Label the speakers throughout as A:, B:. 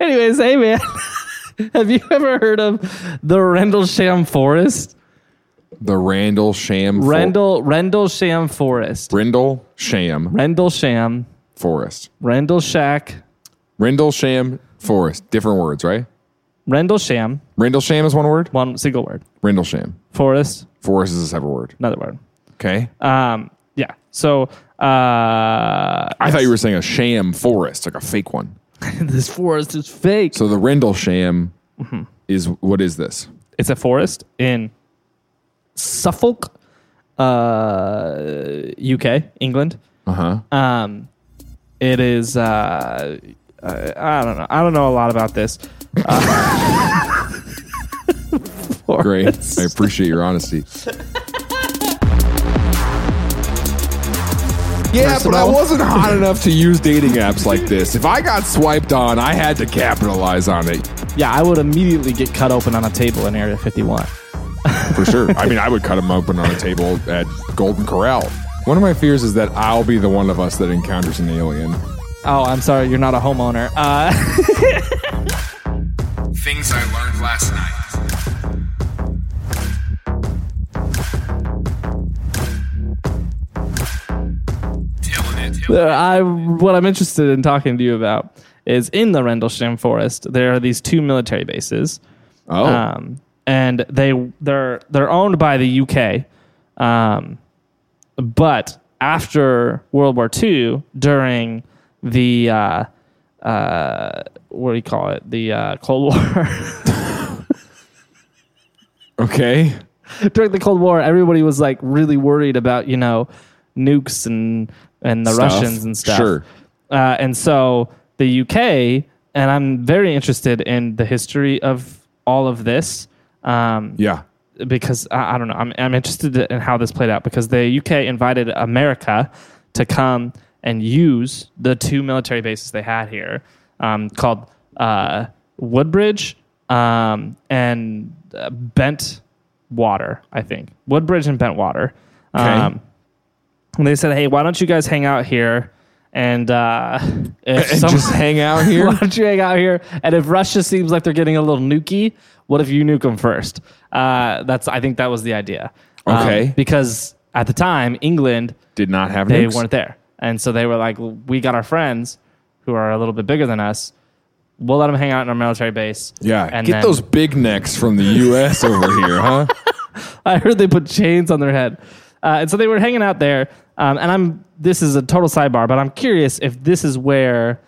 A: Anyways, hey man, have you ever heard of the Rendlesham Forest?
B: The Randall Sham
A: Rendell Rendlesham Forest.
B: Rindle Sham
A: Rendlesham.
B: Forest.
A: Rendell Shack.
B: Rindle Sham Forest. Different words, right?
A: Rendlesham.
B: Rindle Sham is one word.
A: One single word.
B: Rindle Sham.
A: Forest.
B: Forest is a separate word.
A: Another word.
B: Okay.
A: Um. Yeah. So. Uh.
B: I thought you were saying a sham forest, like a fake one.
A: this forest is fake.
B: So the Rendlesham
A: Mm-hmm.
B: is what is this?
A: It's a forest in Suffolk, uh, UK, England.
B: Uh huh.
A: Um, it is. Uh, uh, I don't know. I don't know a lot about this. Uh,
B: Great.
A: forest.
B: I appreciate your honesty. Yeah,
A: First
B: but I wasn't hot enough to use dating apps like this. If I got swiped on, I had to capitalize on it
A: Yeah, I would immediately get cut open on a table in Area 51.
B: for sure. I mean, I would cut them open on a table at Golden Corral. One of my fears is that I'll be the one of us that encounters an alien.
A: Oh, I'm sorry, you're not a homeowner. Uh,
B: Things I learned last night.
A: I what I'm interested in talking to you about is in the Rendlesham Forest. There are these two military bases.
B: Oh,
A: um, and they they're they're owned by the UK. Um, but after World War II, during the uh, uh, what do you call it? The uh, Cold War.
B: okay.
A: during the Cold War, everybody was like really worried about you know nukes and and the
B: Stuff.
A: Russians and stuff.
B: Sure.
A: Uh, and so the UK, and I'm very interested in the history of all of this. Um,
B: Yeah.
A: because I, I don't know. I'm, I'm interested in how this played out because the UK invited America to come and use the two military bases they had here um, called uh, Woodbridge um, and uh, Bent Water, I think. Woodbridge and Bentwater. Um, and they said, hey, why don't you guys hang out here? And uh, if
B: And
A: some-
B: just hang out here.
A: why don't you hang out here? And if Russia seems like they're getting a little nukey, what if you nuke them first? Uh, that's I think that was the idea. Um,
B: Okay.
A: because at the time, England
B: Did not have
A: they
B: nukes?
A: weren't there, and so they were like, "We got our friends who are a little bit bigger than us. We'll let them hang out in our military base."
B: Yeah,
A: and
B: get
A: then-
B: those big necks from the U.S. over here, huh?
A: I heard they put chains on their head, uh, and so they were hanging out there. Um, and I'm this is a total sidebar, but I'm curious if this is where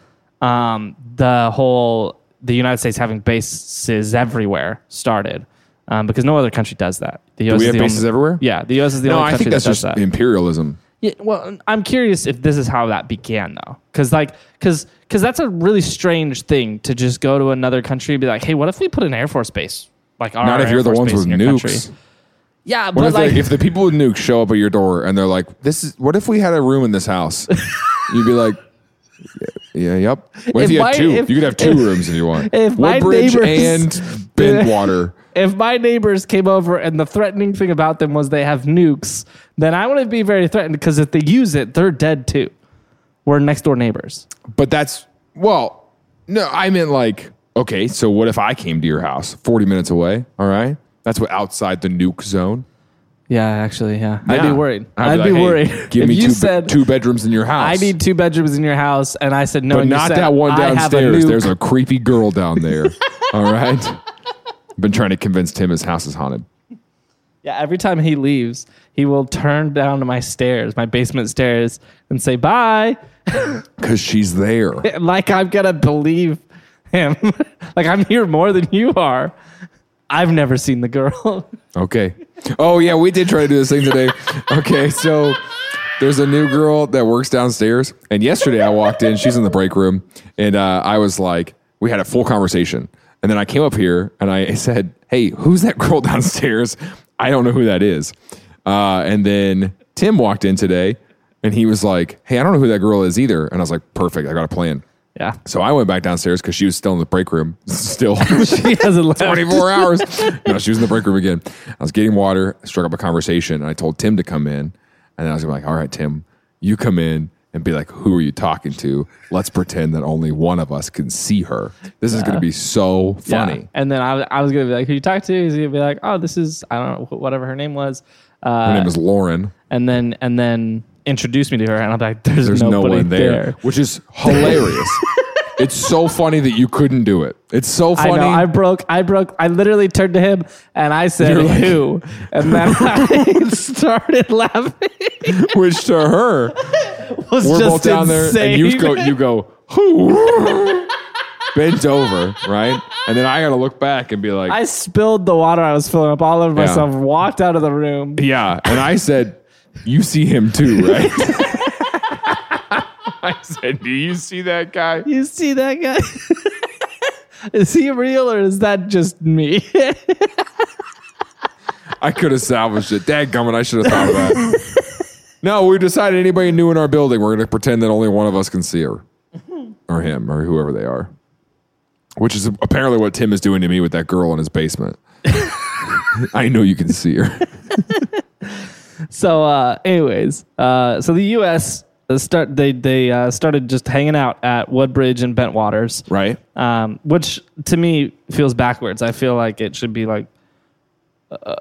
A: um, the whole the United States having bases everywhere started, um, because no other country does that. The US
B: we have
A: the
B: bases
A: only,
B: everywhere?
A: Yeah, the U.S. is the
B: No,
A: only
B: I
A: country
B: think that's
A: that
B: just
A: that.
B: imperialism.
A: Yeah, well, I'm curious if this is how that began, though, because like, because because that's a really strange thing to just go to another country and be like, hey, what if we put an air force base like our
B: Not if you're the ones with nukes.
A: country? Yeah,
B: What
A: but
B: if,
A: like,
B: they, if the people with nukes show up at your door and they're like, "This is what if we had a room in this house?" You'd be like, "Yeah, yeah yep." What if,
A: If
B: you had
A: my-
B: two?
A: if-
B: you could have two rooms if you want.
A: if my
B: Woodbridge
A: neighbors-
B: and Bentwater.
A: if my neighbors came over and the threatening thing about them was they have nukes, then I wouldn't be very threatened because if they use it, they're dead too. We're next door neighbors.
B: But that's well, no, I meant like, okay, so what if I came to your house, forty minutes away? All right, that's what outside the nuke zone.
A: Yeah, actually, yeah, I'd be
B: Yeah.
A: worried.
B: I'd be
A: be,
B: like, hey,
A: worried.
B: Give
A: if
B: me
A: you
B: two, be-
A: said
B: two bedrooms in your house.
A: I need two bedrooms in your house, and I said no,
B: but
A: and you
B: not
A: said,
B: that one
A: "I have a
B: downstairs.
A: nuke."
B: There's a creepy girl down there. All right. I've been trying to convince Tim his house is haunted.
A: Yeah, every time he leaves, he will turn down to my stairs, my basement stairs, and say bye.
B: Because she's there.
A: like I'm gonna believe him. like I'm here more than you are. I've never seen the girl.
B: Okay. Oh yeah, we did try to do this thing today. Okay, so there's a new girl that works downstairs, and yesterday I walked in. She's in the break room, and uh, I was like, we had a full conversation, and then I came up here and I said, "Hey, who's that girl downstairs? I don't know who that is." Uh, and then Tim walked in today, and he was like, "Hey, I don't know who that girl is either," and I was like, "Perfect, I got a plan."
A: Yeah,
B: So I went back downstairs because she was still in the break room. Still.
A: she hasn't left.
B: 24 hours. No, she was in the break room again. I was getting water, I struck up a conversation, and I told Tim to come in. And then I was like, all right, Tim, you come in, and be like, "Who are you talking to?" Let's pretend that only one of us can see her. This is going to be so
A: Yeah.
B: funny.
A: And then I, was- I was gonna be like, "Who you talk to?" He's gonna be like, "Oh, this is I don't know whatever her name was,"
B: Her
A: uh,
B: name is Lauren.
A: and then and then introduce me to her, and I'm like, "There's,
B: There's no
A: nobody
B: one there, which is hilarious. it's so funny that you couldn't do it. It's so
A: I
B: funny.
A: know. I broke. I broke. I literally turned to him and I said,
B: like-
A: "Who?" And then I started laughing.
B: which to her,
A: was
B: we're
A: just
B: both down there, and you go, you go, who? Bent over, right? And then I got to look back and be like,
A: I spilled the water I was filling up all over
B: Yeah.
A: myself. Walked out of the room.
B: yeah. And I said, you see him too, right? I said, do you see that guy?
A: You see that guy? is he real or is that just me?
B: I could have salvaged it. Dadgummit, I should have thought of that. no, we decided anybody new in our building, we're going to pretend that only one of us can see her or him or whoever they are. Which is apparently what Tim is doing to me with that girl in his basement. I know you can see her.
A: So, uh, anyways, uh, so the U.S. start they they uh, started just hanging out at Woodbridge and Bentwaters.
B: Right?
A: um, which to me feels backwards. I feel like it should be like, uh,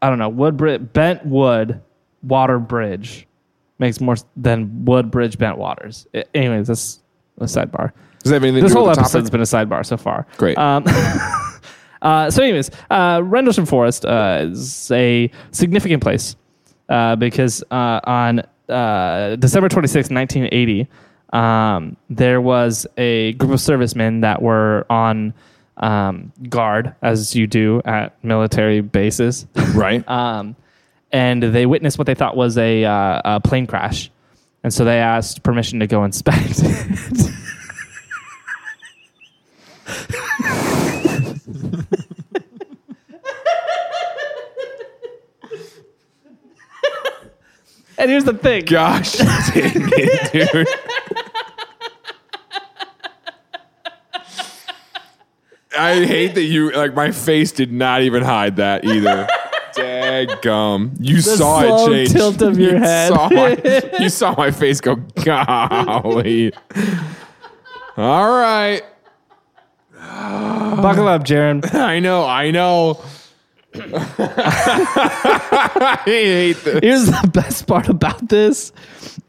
A: I don't know, Woodbridge, Bent Wood, Water Bridge makes more than Woodbridge, Bentwaters. I- anyways, that's a sidebar.
B: Does that have anything
A: This whole episode's
B: topic?
A: been a sidebar so far.
B: Great.
A: Um, uh, so, anyways, uh, Rendlesham Forest uh, is a significant place uh, because uh, on uh, December 26, 1980, um, there was a group of servicemen that were on um, guard, as you do at military bases.
B: right?
A: um, and they witnessed what they thought was a, uh, a plane crash. And so they asked permission to go inspect and here's the thing.
B: Gosh dang it, dude. I hate that you like my face did not even hide that either. Daggum. You saw
A: slow
B: it change.
A: tilt of your
B: you
A: head.
B: Saw my, you saw my face go, golly. All right.
A: Buckle up, Jaron.
B: I know, I know. I hate this.
A: Here's the best part about this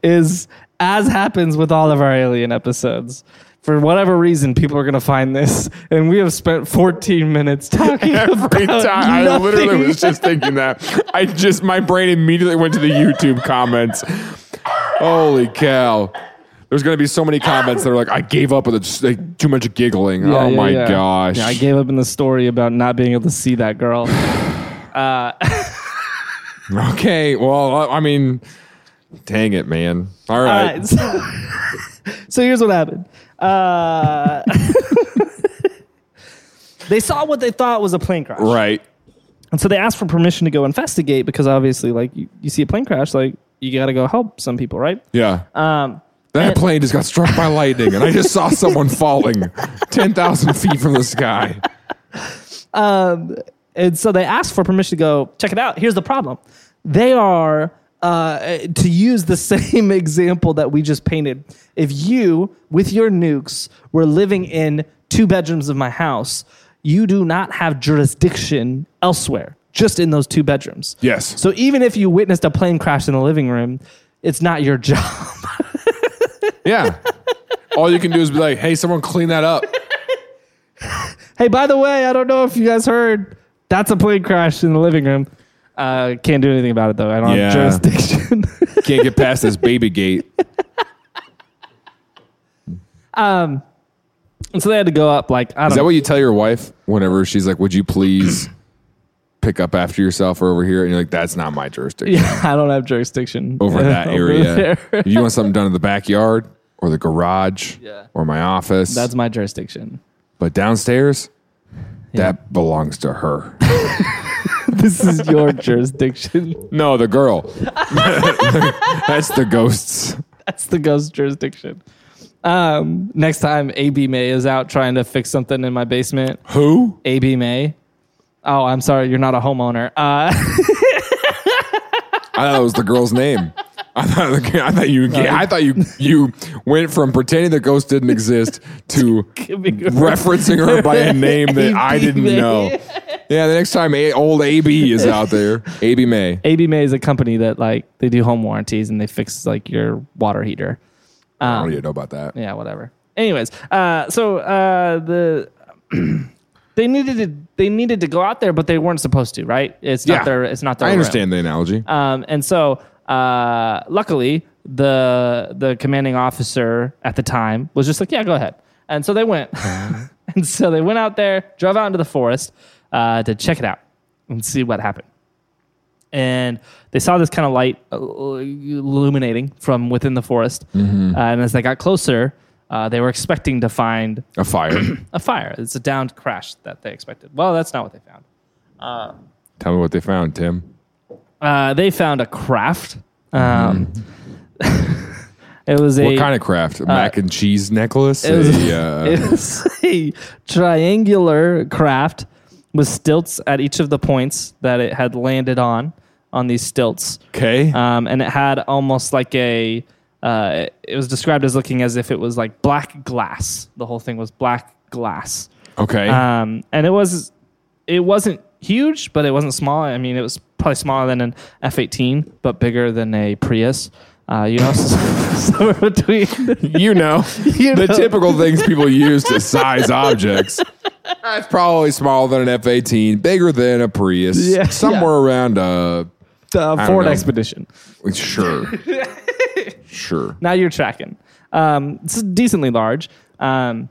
A: is as happens with all of our alien episodes. For whatever reason, people are going to find this, and we have spent 14 minutes talking
B: Every
A: about
B: time I literally was just thinking that. I just my brain immediately went to the YouTube comments. Holy cow. There's gonna be so many comments that are like, I gave up with it, just like too much giggling.
A: Yeah,
B: oh
A: yeah,
B: my
A: yeah.
B: gosh.
A: Yeah, I gave up in the story about not being able to see that girl.
B: okay, well, I mean, dang it, man. All right.
A: Alright, so, so here's what happened. Uh, they saw what they thought was a plane crash.
B: Right.
A: And so they asked for permission to go investigate because obviously, like, you, you see a plane crash, like, you got to go help some people, right?
B: Yeah.
A: Um,
B: that plane just got struck by lightning, and I just saw someone falling 10,000 feet from the sky.
A: and so they asked for permission to go check it out. Here's the problem they are, uh, to use the same example that we just painted, if you, with your nukes, were living in two bedrooms of my house, you do not have jurisdiction elsewhere, just in those two bedrooms.
B: Yes.
A: So even if you witnessed a plane crash in the living room, it's not your job.
B: Yeah. All you can do is be like, hey, someone clean that up.
A: hey, by the way, I don't know if you guys heard, that's a plane crash in the living room. Uh, can't do anything about it though. I don't
B: Yeah.
A: have jurisdiction.
B: Can't get past this baby gate.
A: Um, and so they had to go up like I
B: Is
A: don't
B: that
A: know.
B: what you tell your wife whenever she's like, would you please pick up after yourself or over here? And you're like, that's not my jurisdiction.
A: Yeah, I don't have jurisdiction
B: Over that area. if you want something done in the backyard or the garage
A: Yeah.
B: or my office,
A: That's my jurisdiction.
B: but downstairs, that belongs to her.
A: This is your jurisdiction.
B: No, the girl. that's the ghosts.
A: That's the ghost jurisdiction. Um, next time AB May is out trying to fix something in my basement,
B: Who?
A: AB May. Oh, I'm sorry, you're not a homeowner. Uh,
B: I thought it was the girl's name. I thought, I thought you, I thought you, you went from pretending the ghost didn't exist to referencing her by a name that I didn't know. Yeah, the next time a, old AB is out there, AB May.
A: AB May is a company that like they do home warranties and they fix like your water heater.
B: I don't even know about that.
A: yeah, whatever. Anyways, uh, so uh, the they needed to they needed to go out there, but they weren't supposed to, right? It's not
B: Yeah.
A: their it's not their.
B: I
A: room.
B: understand the analogy.
A: Um, and so, uh, luckily, the the commanding officer at the time was just like, "Yeah, go ahead." And so they went, and so they went out there, drove out into the forest uh, to check it out and see what happened. And they saw this kind of light uh, illuminating from within the forest. Uh, and as they got closer, uh, they were expecting to find
B: A fire.
A: a fire. It's a downed crash that they expected. Well, that's not what they found.
B: Tell me what they found, Tim.
A: Uh, they found a craft. Um, it was a
B: What kind of craft? A mac and cheese necklace?
A: it was,
B: A, uh,
A: it was a triangular craft with stilts at each of the points that it had landed on on these stilts,
B: okay.
A: um, and it had almost like a. Uh, it was described as looking as if it was like black glass. The whole thing was black glass.
B: okay.
A: Um, and it was, it wasn't huge, but it wasn't small. I mean, it was probably smaller than an F-18, but bigger than a Prius. Uh, you know, somewhere between.
B: you know,
A: You
B: the
A: know.
B: typical things people use to size objects. It's probably smaller than an F eighteen, bigger than a Prius,
A: Yeah,
B: somewhere around a
A: the Ford. Expedition.
B: sure, sure.
A: Now you're tracking. Um, it's decently large. Um,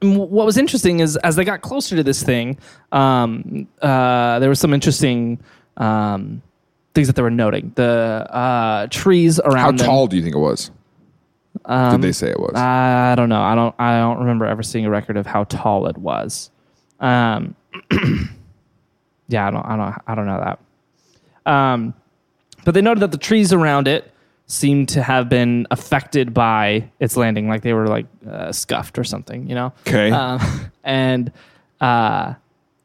A: what was interesting is as they got closer to this thing, um, uh, there was some interesting um, things that they were noting. The uh, trees around
B: How
A: them-
B: tall do you think it was? Did they say it was?
A: I don't know. I don't. I don't remember ever seeing a record of how tall it was. Um, yeah, I don't. I don't. I don't know that. Um, but they noted that the trees around it seemed to have been affected by its landing, like they were like uh, scuffed or something. You know.
B: Okay.
A: Um, and uh,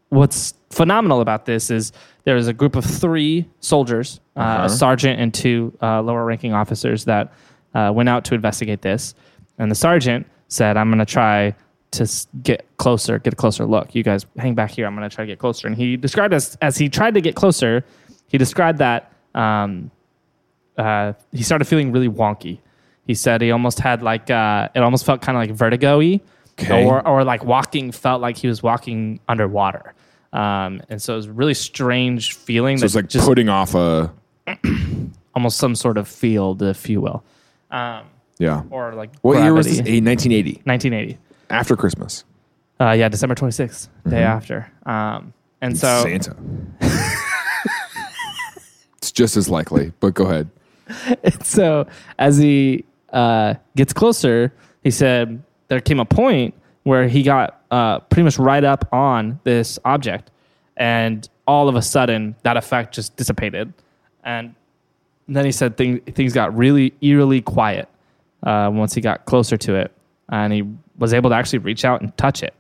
A: what's phenomenal about this is there was a group of three soldiers, uh,
B: Uh-huh.
A: a sergeant and two uh, lower ranking officers that uh, went out to investigate this. And the sergeant said, I'm going to try to get closer, get a closer look. You guys hang back here. I'm going to try to get closer. And he described as, as he tried to get closer, he described that um, uh, he started feeling really wonky. He said he almost had like, uh, it almost felt kind of like vertigo y.
B: Okay.
A: Or, or like walking felt like he was walking underwater. Um, and so it was a really strange feeling.
B: so it's like just, putting off a
A: almost some sort of field, if you will,
B: yeah.
A: or like
B: What year was this? A 1980
A: 1980.
B: after Christmas.
A: Uh, yeah, December 26th,
B: Mm-hmm.
A: day after. Um, and so
B: Santa. it's just as likely, but go ahead.
A: so as he uh, gets closer, he said there came a point where he got uh, pretty much right up on this object, and all of a sudden that effect just dissipated, and then he said thing, things got really eerily quiet uh, once he got closer to it, and he was able to actually reach out and touch it,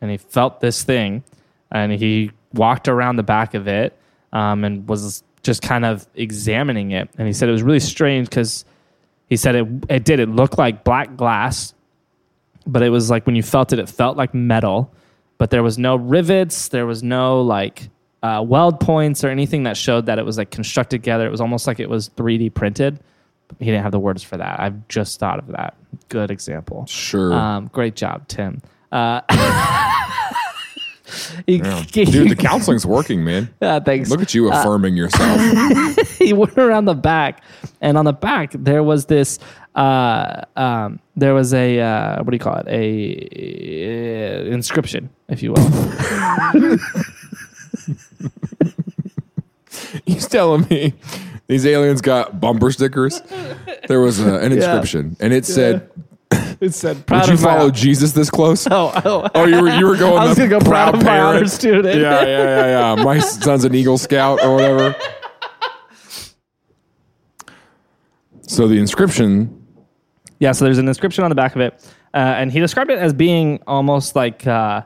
A: and he felt this thing, and he walked around the back of it um, and was just kind of examining it, and he said it was really strange because he said it it did it looked like black glass, but it was like when you felt it, it felt like metal, but there was no rivets, there was no like uh, weld points or anything that showed that it was like constructed together. It was almost like it was 3D printed. He didn't have the words for that. I've just thought of that. Good example.
B: Sure.
A: Um, great job, Tim. Uh,
B: Yeah. Dude, the counseling's working, man.
A: uh, thanks.
B: Look at you affirming yourself.
A: he went around the back, and on the back there was this. Uh, um, there was a uh, what do you call it? A uh, inscription, if you will.
B: He's telling me these aliens got bumper stickers. There was a, an inscription, and it said,
A: it said,
B: "Did
A: "Proud
B: you
A: of my-
B: follow Jesus this close?"
A: Oh, oh,
B: Oh, you were you were going.
A: I was
B: the
A: gonna go proud of my
B: parent.
A: honor student.
B: Yeah, yeah, yeah, yeah. My son's an Eagle Scout or whatever. So the inscription.
A: Yeah, so there's an inscription on the back of it, uh, and he described it as being almost like uh,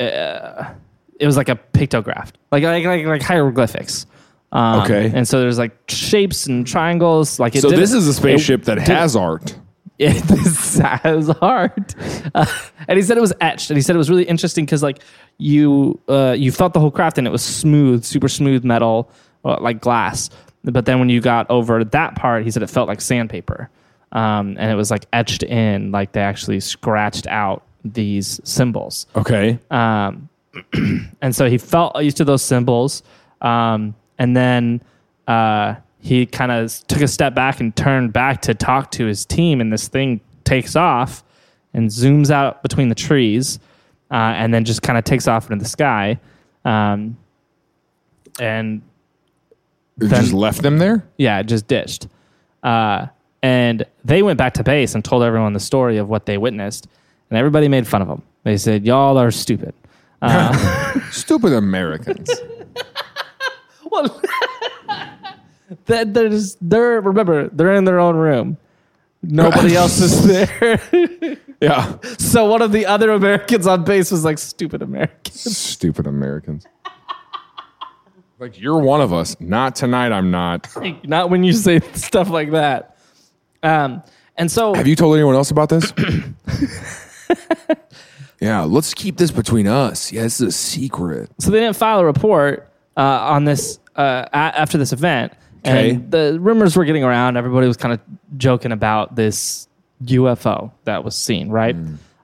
A: uh, it was like a pictograph, like like like, like hieroglyphics. Um,
B: Okay.
A: and so there's like shapes and triangles. Like it
B: So
A: didn't-
B: this is a spaceship
A: it
B: that
A: didn't-
B: has art.
A: It this has art. Uh, and he said it was etched, and he said it was really interesting because like you uh, you felt the whole craft and it was smooth, super smooth metal, uh, like glass. But then when you got over that part, he said it felt like sandpaper, um, and it was like etched in, like they actually scratched out these symbols.
B: Okay.
A: Um, and so he felt used to those symbols. Um, and then uh, he kind of took a step back and turned back to talk to his team. And this thing takes off and zooms out between the trees uh, and then just kind of takes off into the sky. Um, and
B: It
A: Then-
B: just left them there?
A: yeah, just ditched. Uh, and they went back to base and told everyone the story of what they witnessed. And everybody made fun of them. They said, Y'all are stupid.
B: Stupid Americans.
A: Well, that they're they're remember they're in their own room. Nobody else is there.
B: yeah.
A: so one of the other Americans on base was like, "Stupid Americans."
B: Stupid Americans. Like you're one of us. Not tonight. I'm not.
A: Not when you say stuff like that. Um, and so
B: Have you told anyone else about this? yeah. Let's keep this between us. Yeah, this is a secret.
A: so they didn't file a report uh, on this uh, a- after this event.
B: Okay.
A: And the rumors were getting around. Everybody was kind of joking about this UFO that was seen, right?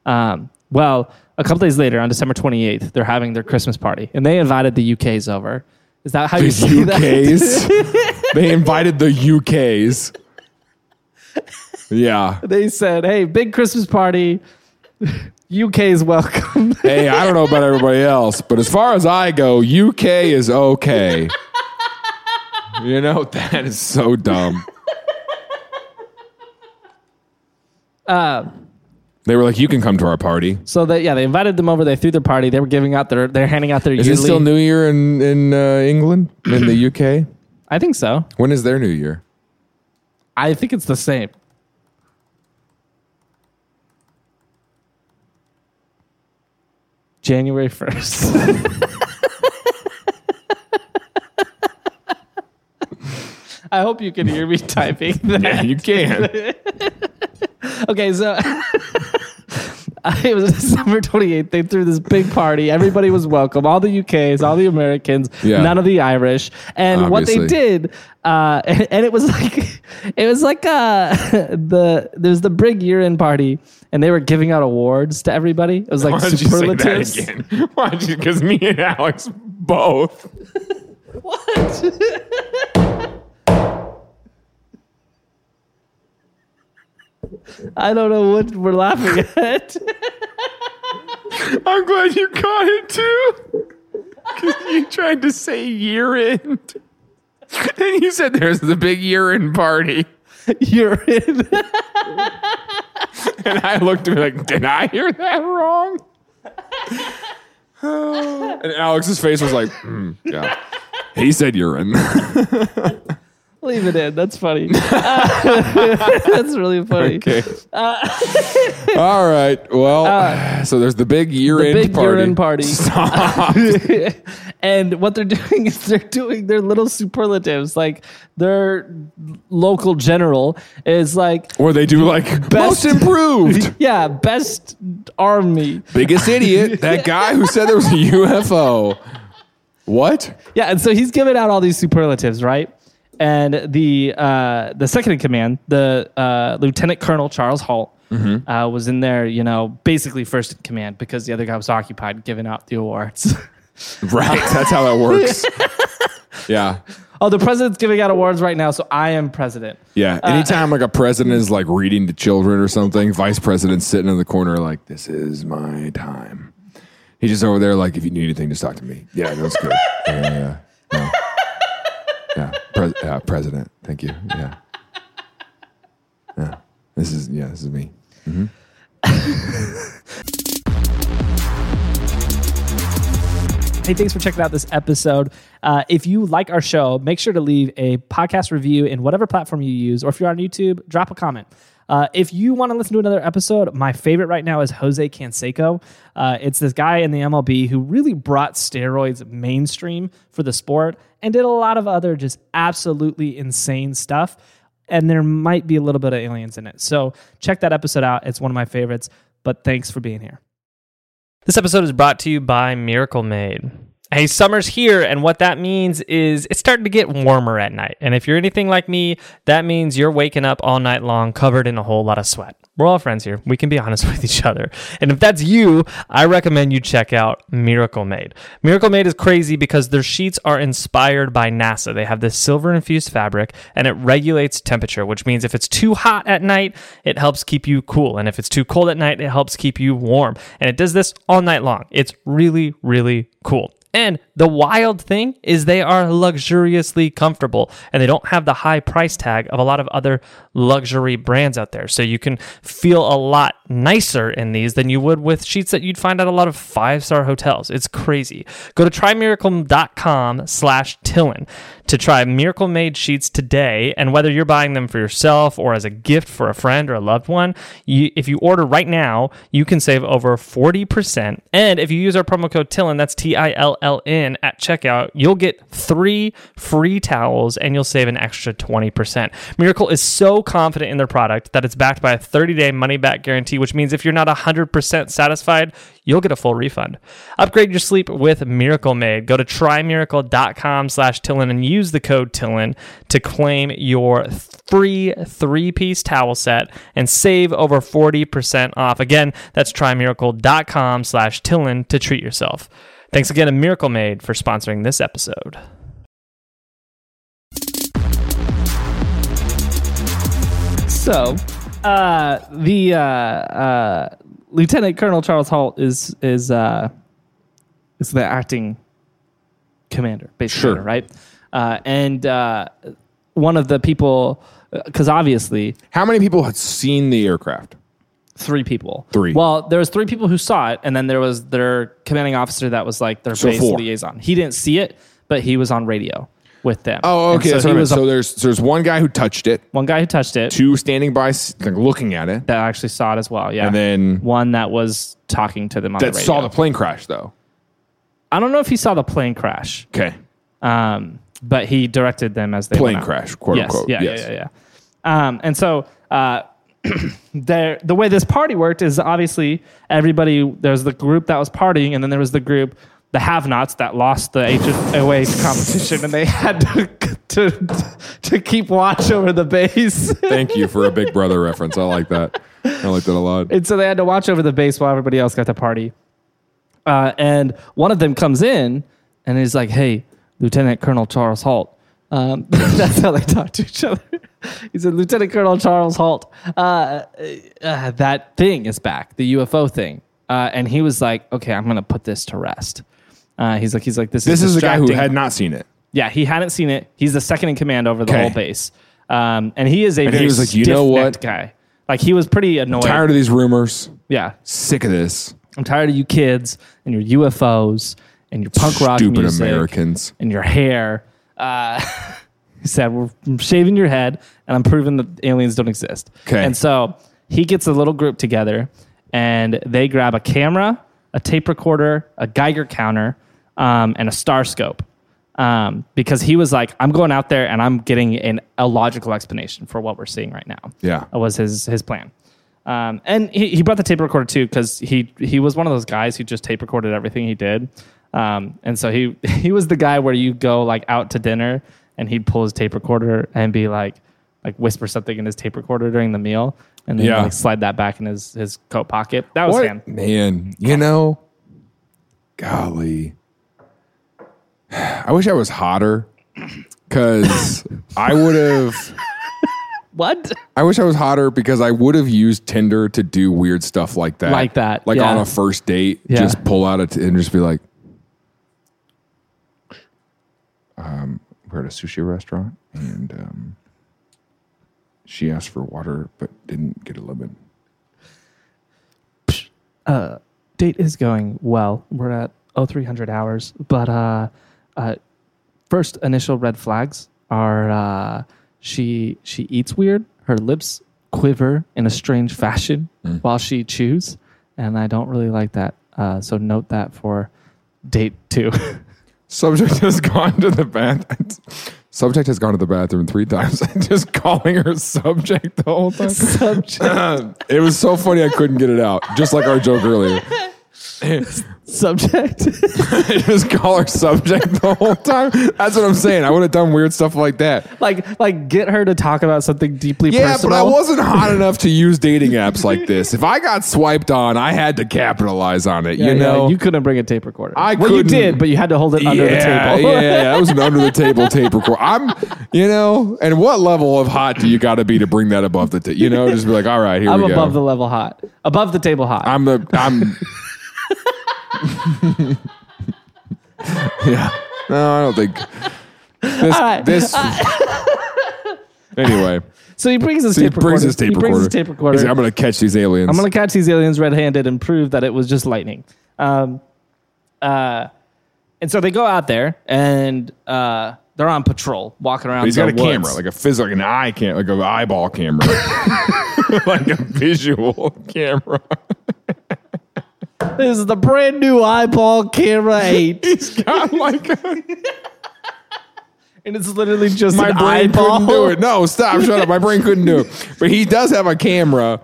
A: Um, well, a couple days later, on December 28th, they're having their Christmas party, and they invited the UKs over. Is that how
B: The
A: you that?
B: UKs. they invited the UKs. Yeah.
A: They said, "Hey, big Christmas party. UK's welcome."
B: Hey, I don't know about everybody else, but as far as I go, UK is okay. You know, that is so dumb.
A: Uh,
B: They were like, you can come to our party.
A: so they yeah, they invited them over. They threw their party. They were giving out their they're handing out their
B: Is
A: yearly.
B: it still New Year in, in uh, England, in the UK?
A: I think so.
B: When is their New Year?
A: I think it's the same. January 1st. I hope you can hear me typing that.
B: you can.
A: Okay, so it was December 28th. They threw this big party. Everybody was welcome. All the UKs, all the Americans,
B: Yeah.
A: none of the Irish. And what they did, uh, and, and it was like, it was like uh, the there was the big year-end party, and they were giving out awards to everybody. It was like
B: Why don't you say
A: superlatives.
B: that again? Why don't you? Because me and Alex both.
A: I don't know what we're laughing at.
B: I'm glad you caught it too. Because you tried to say year end. And you said there's the big year end party.
A: Year end.
B: And I looked at me like, did I hear that wrong? and Alex's face was like, "Hmm, yeah. He said urine.
A: Leave it in. That's funny. That's really funny.
B: okay. All right. Well, so there's the big year
A: Uh, The
B: end
A: big
B: party.
A: urine party.
B: Stop.
A: and what they're doing is they're doing their little superlatives. Like their local general is like,
B: or they do like best, most improved.
A: yeah, best army.
B: Biggest idiot. That guy who said there was a UFO. What?
A: Yeah, and so he's giving out all these superlatives, right? And the uh, the second in command, the uh, Lieutenant Colonel Charles Halt,
B: Mm-hmm.
A: uh, was in there, you know, basically first in command because the other guy was occupied giving out the awards.
B: Right. That's how that works. Yeah.
A: oh, the president's giving out awards right now, so I am president.
B: Yeah. Anytime like a president is like reading to children or something, vice president's sitting in the corner like, this is my time. He's just over there like, if you need anything, just talk to me. Yeah, that's good. Yeah, yeah, yeah. No. Yeah. Pres- yeah, president. Thank you. Yeah. Yeah. This is, yeah, this is me.
A: Hey, thanks for checking out this episode. Uh, if you like our show, make sure to leave a podcast review in whatever platform you use, or if you're on YouTube, drop a comment. Uh, if you want to listen to another episode, my favorite right now is Jose Canseco. Uh, it's this guy in the MLB who really brought steroids mainstream for the sport and did a lot of other just absolutely insane stuff. And there might be a little bit of aliens in it. So check that episode out. It's one of my favorites. But thanks for being here. This episode is brought to you by Miracle Made. Hey, summer's here, and what that means is it's starting to get warmer at night. And if you're anything like me, that means you're waking up all night long covered in a whole lot of sweat. We're all friends here. We can be honest with each other. And if that's you, I recommend you check out Miracle Made. Miracle Made is crazy because their sheets are inspired by NASA. They have this silver infused fabric and it regulates temperature, which means if it's too hot at night, it helps keep you cool. And if it's too cold at night, it helps keep you warm. And it does this all night long. It's really, really cool. And the wild thing is they are luxuriously comfortable and they don't have the high price tag of a lot of other luxury brands out there. So you can feel a lot nicer in these than you would with sheets that you'd find at a lot of five-star hotels. It's crazy. Go to trymiracle.com slash Tillin to try Miracle Made sheets today. And whether you're buying them for yourself or as a gift for a friend or a loved one, you, if you order right now, you can save over 40%. And if you use our promo code Tillin, that's T I L L N at checkout, you'll get three free towels and you'll save an extra 20%. Miracle is so confident in their product that it's backed by a 30 day money back guarantee, which means if you're not 100% satisfied, you'll get a full refund. Upgrade your sleep with Miracle Made. Go to trymiracle.com slash Tillin and use the code Tillin to claim your free three piece towel set and save over 40% off. Again, that's trymiracle.com slash Tillin to treat yourself. Thanks again to Miracle Made for sponsoring this episode. So, uh, the uh, uh, Lieutenant Colonel Charles Halt is is uh, is the acting commander, base
B: Sure.
A: commander, right? Uh, and uh, one of the people, because obviously
B: How many people had seen the aircraft?
A: Three people.
B: Three.
A: Well, there was three people who saw it, and then there was their commanding officer that was like their
B: So
A: base
B: four.
A: liaison. He didn't see it, but he was on radio with them.
B: Oh,
A: And
B: okay.
A: so he was
B: so
A: a-
B: there's there's one guy who touched it,
A: one guy who touched it
B: two standing by, s- like, looking at it,
A: that actually saw it as well. Yeah,
B: and then
A: one that was talking to them on
B: that
A: the radio.
B: saw the plane crash though.
A: I don't know if he saw the plane crash,
B: Okay,
A: um, but he directed them as they
B: plane
A: went out.
B: crash, quote
A: yes,
B: unquote.
A: Yeah,
B: yes.
A: yeah, yeah, yeah. Um, and so uh, there, the way this party worked is obviously everybody. There's the group that was partying, and then there was the group, the have-nots that lost the HOA competition, and they had to, to to keep watch over the base.
B: Thank you for a Big Brother reference. I like that. I like that a lot.
A: And so they had to watch over the base while everybody else got to party. Uh, and one of them comes in and he's like, "Hey, Lieutenant Colonel Charles Halt." Um, that's how they talk to each other. He said, "Lieutenant Colonel Charles Halt, uh, uh, that thing is back, the UFO thing." Uh, and he was like, "Okay, I'm going to put this to rest." Uh, he's like, "He's like, this,
B: This is the guy who had not seen it.
A: Yeah, he hadn't seen it. He's the second in command over the
B: Okay.
A: whole base, um, and he is a
B: he
A: very
B: was like, "You know what?
A: guy." Like he was pretty annoyed.
B: I'm Tired of these rumors.
A: yeah,
B: Sick of this.
A: I'm tired of you kids and your UFOs and your punk rock
B: Stupid
A: music
B: Americans.
A: and your hair. Uh, he said, "We're shaving your head, and I'm proving that aliens don't exist."
B: 'Kay.
A: And so he gets a little group together, and they grab a camera, a tape recorder, a Geiger counter, um, and a star scope. Um, because he was like, "I'm going out there and I'm getting an, a logical explanation for what we're seeing right now."
B: Yeah.
A: That was his his plan. Um, and he, he brought the tape recorder too because he he was one of those guys who just tape recorded everything he did. Um, and so he he was the guy where you go like out to dinner and he'd pull his tape recorder and be like like whisper something in his tape recorder during the meal and then
B: Yeah.
A: like slide that back in his his coat pocket. That was
B: What
A: him.
B: man? You know, golly. I wish I was hotter because I would have.
A: What?
B: I wish I was hotter because I would have used Tinder to do weird stuff like that.
A: Like that,
B: Like
A: yeah.
B: on a first date,
A: Yeah.
B: just pull out a t- and just be like, um, we're at a sushi restaurant and um, she asked for water but didn't get a lemon.
A: Date is going well. We're at 0300 hours, but uh, uh, first initial red flags are uh, she she eats weird. Her lips quiver in a strange fashion
B: Mm.
A: while she chews, and I don't really like that. Uh, so note that for date two.
B: Subject has gone to the bathroom. Subject has gone to the bathroom three times. Just calling her subject the whole time.
A: Subject.
B: it was so funny I couldn't get it out. Just like our joke earlier.
A: Subject.
B: Just call her subject the whole time. That's what I'm saying. I would have done weird stuff like that.
A: like like get her to talk about something deeply personal.
B: Yeah,
A: personal.
B: but I wasn't hot enough to use dating apps like this. If I got swiped on, I had to capitalize on it.
A: Yeah,
B: you
A: yeah,
B: know,
A: you couldn't bring a tape recorder.
B: I
A: well, you
B: couldn't-
A: did, but you had to hold it under the table.
B: yeah, yeah, that was an under the table tape recorder. I'm, you know, and what level of hot do you got to be to bring that above the table? You know, just be like, all right, here
A: I'm
B: we go.
A: above the level hot, above the table hot.
B: I'm the I'm. yeah. No, I don't think. This.
A: right.
B: this anyway,
A: so he brings his
B: so he
A: tape recorder.
B: brings his tape
A: he
B: recorder.
A: brings his tape recorder.
B: He's like, I'm going to catch these aliens.
A: I'm gonna catch these aliens red-handed and prove that it was just lightning. Um, uh, and so they go out there and uh, they're on patrol, walking around.
B: He's got a
A: woods.
B: camera, like a physical, like an eye cam, like an eyeball camera, like a visual camera.
A: This is the brand new eyeball camera eight,
B: He's got like a,
A: and it's literally just
B: my brain
A: eyeball.
B: couldn't do it. No, stop, shut up. My brain couldn't do it. But he does have a camera.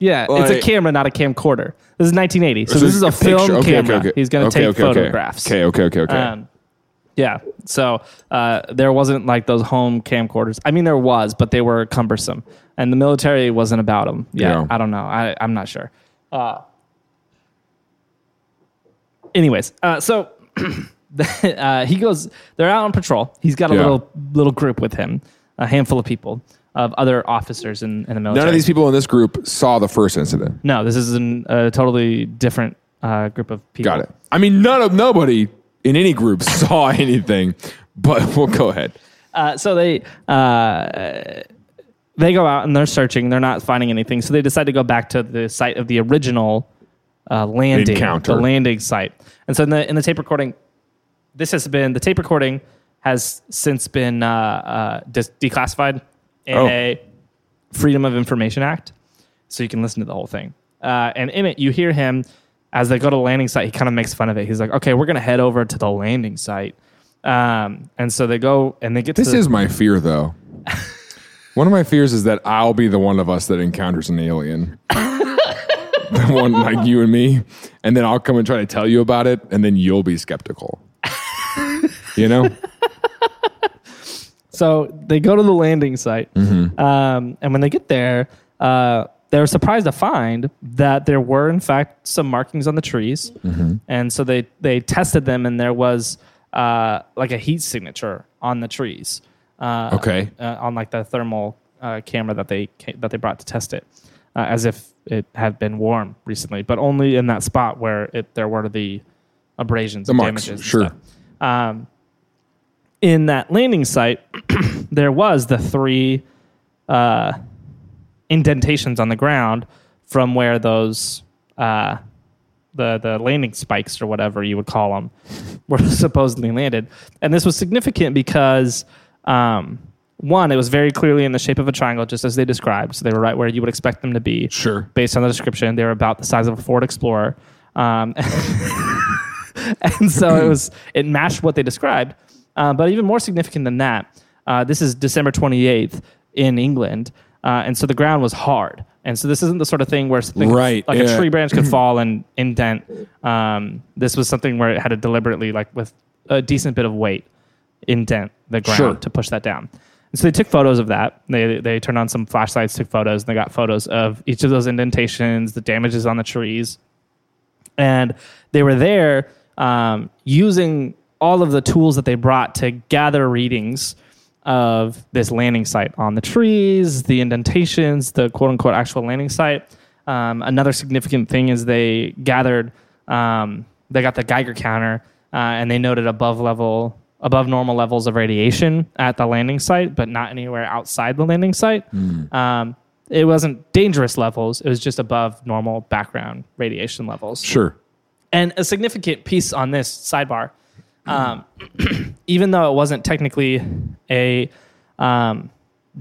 A: Yeah, it's
B: Like-
A: a camera, not a camcorder. This is 1980, so, this is a,
B: picture.
A: film
B: Okay, okay,
A: camera.
B: okay.
A: He's gonna
B: Okay,
A: take
B: okay, okay.
A: photographs.
B: Okay, okay, okay, okay.
A: Um, yeah. So uh, there wasn't like those home camcorders. I mean, there was, but they were cumbersome, and the military wasn't about them. Yeah.
B: Yeah.
A: I don't know. I, I'm not sure. Uh, anyways, uh, so uh, he goes. They're out on patrol. He's got a
B: Yeah.
A: little little group with him, a handful of people, of other officers in, in the military.
B: None of these people in this group saw the first incident.
A: No, this is an, a totally different uh, group of people.
B: Got it. I mean, none of nobody in any group saw anything. But we'll go ahead.
A: Uh, so they uh, they go out and they're searching. They're not finding anything. So they decide to go back to the site of the original uh, landing,
B: Encounter.
A: the landing site. And so in the in the tape recording, this has been the tape recording has since been uh, uh, dis- declassified in
B: Oh.
A: a Freedom of Information Act, so you can listen to the whole thing. Uh, and in it, you hear him as they go to the landing site. He kind of makes fun of it. He's like, "Okay, we're gonna head over to the landing site." Um, and so they go and they get
B: This
A: to
B: is my fear, though. one of my fears is that I'll be the one of us that encounters an alien. the one like you and me. And then I'll come and try to tell you about it. And then you'll be skeptical. you know?
A: So they go to the landing site,
B: Mm-hmm.
A: um, and when they get there, uh, they're surprised to find that there were, in fact, some markings on the trees,
B: Mm-hmm.
A: and so they they tested them, and there was uh, like a heat signature on the trees. Uh,
B: Okay.
A: uh, on like the thermal uh, camera that they that they brought to test it, uh, as if it had been warm recently, but only in that spot where it there were the abrasions,
B: The
A: and
B: marks,
A: damages,
B: sure.
A: Um, in that landing site, there was the three uh, indentations on the ground from where those uh, the the landing spikes or whatever you would call them were supposedly landed, and this was significant because um, one, it was very clearly in the shape of a triangle, just as they described. So they were right where you would expect them to be.
B: Sure.
A: Based on the description, they were about the size of a Ford Explorer. Um, and so it was it matched what they described. Uh, but even more significant than that, uh, this is December 28th in England, uh, and so the ground was hard. And so this isn't the sort of thing where something
B: Right,
A: like
B: yeah.
A: a tree branch could fall and indent. Um, this was something where it had to deliberately, like with a decent bit of weight, indent the ground
B: Sure.
A: to push that down. And so they took photos of that. They they turned on some flashlights, took photos, and they got photos of each of those indentations, the damages on the trees, and they were there um, using all of the tools that they brought to gather readings of this landing site on the trees, the indentations, the quote unquote actual landing site. Um, another significant thing is they gathered, um, they got the Geiger counter, uh, and they noted above level, above normal levels of radiation at the landing site, but not anywhere outside the landing site. Um, it wasn't dangerous levels; it was just above normal background radiation levels.
B: Sure.
A: And a significant piece on this sidebar, um, even though it wasn't technically a um,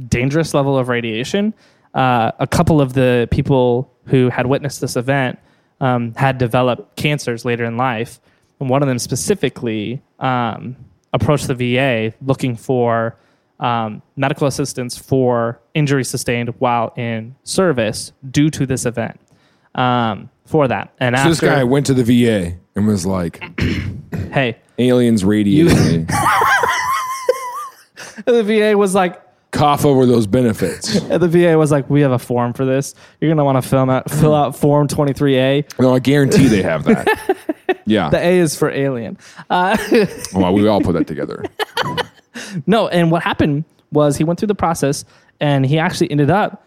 A: dangerous level of radiation, uh, a couple of the people who had witnessed this event um, had developed cancers later in life. And one of them specifically um, approached the VA looking for um, medical assistance for injury sustained while in service due to this event. Um, for that, and
B: So
A: after
B: this guy went to the VA and was like,
A: hey,
B: aliens radiate me.
A: the VA was like,
B: Cough over those benefits.
A: And the VA was like, "We have a form for this. You're gonna want to fill out fill out form 23A.
B: No, I guarantee they have that. Yeah.
A: The A is for alien. Uh,
B: well, we all put that together.
A: no, and what happened was he went through the process, and he actually ended up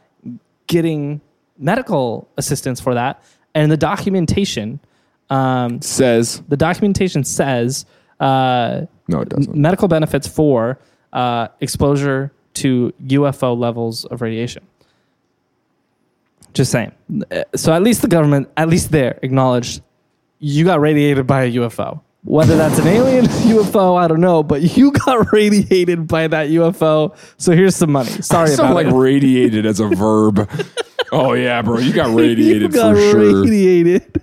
A: getting medical assistance for that. And the documentation, um,
B: Says,
A: the documentation says uh,
B: no, it doesn't.
A: medical benefits for uh, exposure to UFO levels of radiation. Just saying. So at least the government, at least there, acknowledged you got radiated by a UFO. Whether that's an alien UFO, I don't know, but you got radiated by that UFO. So here's some money. Sorry about
B: like
A: it.
B: radiated as a verb. Oh yeah, bro, you got radiated
A: you got
B: for sure.
A: radiated.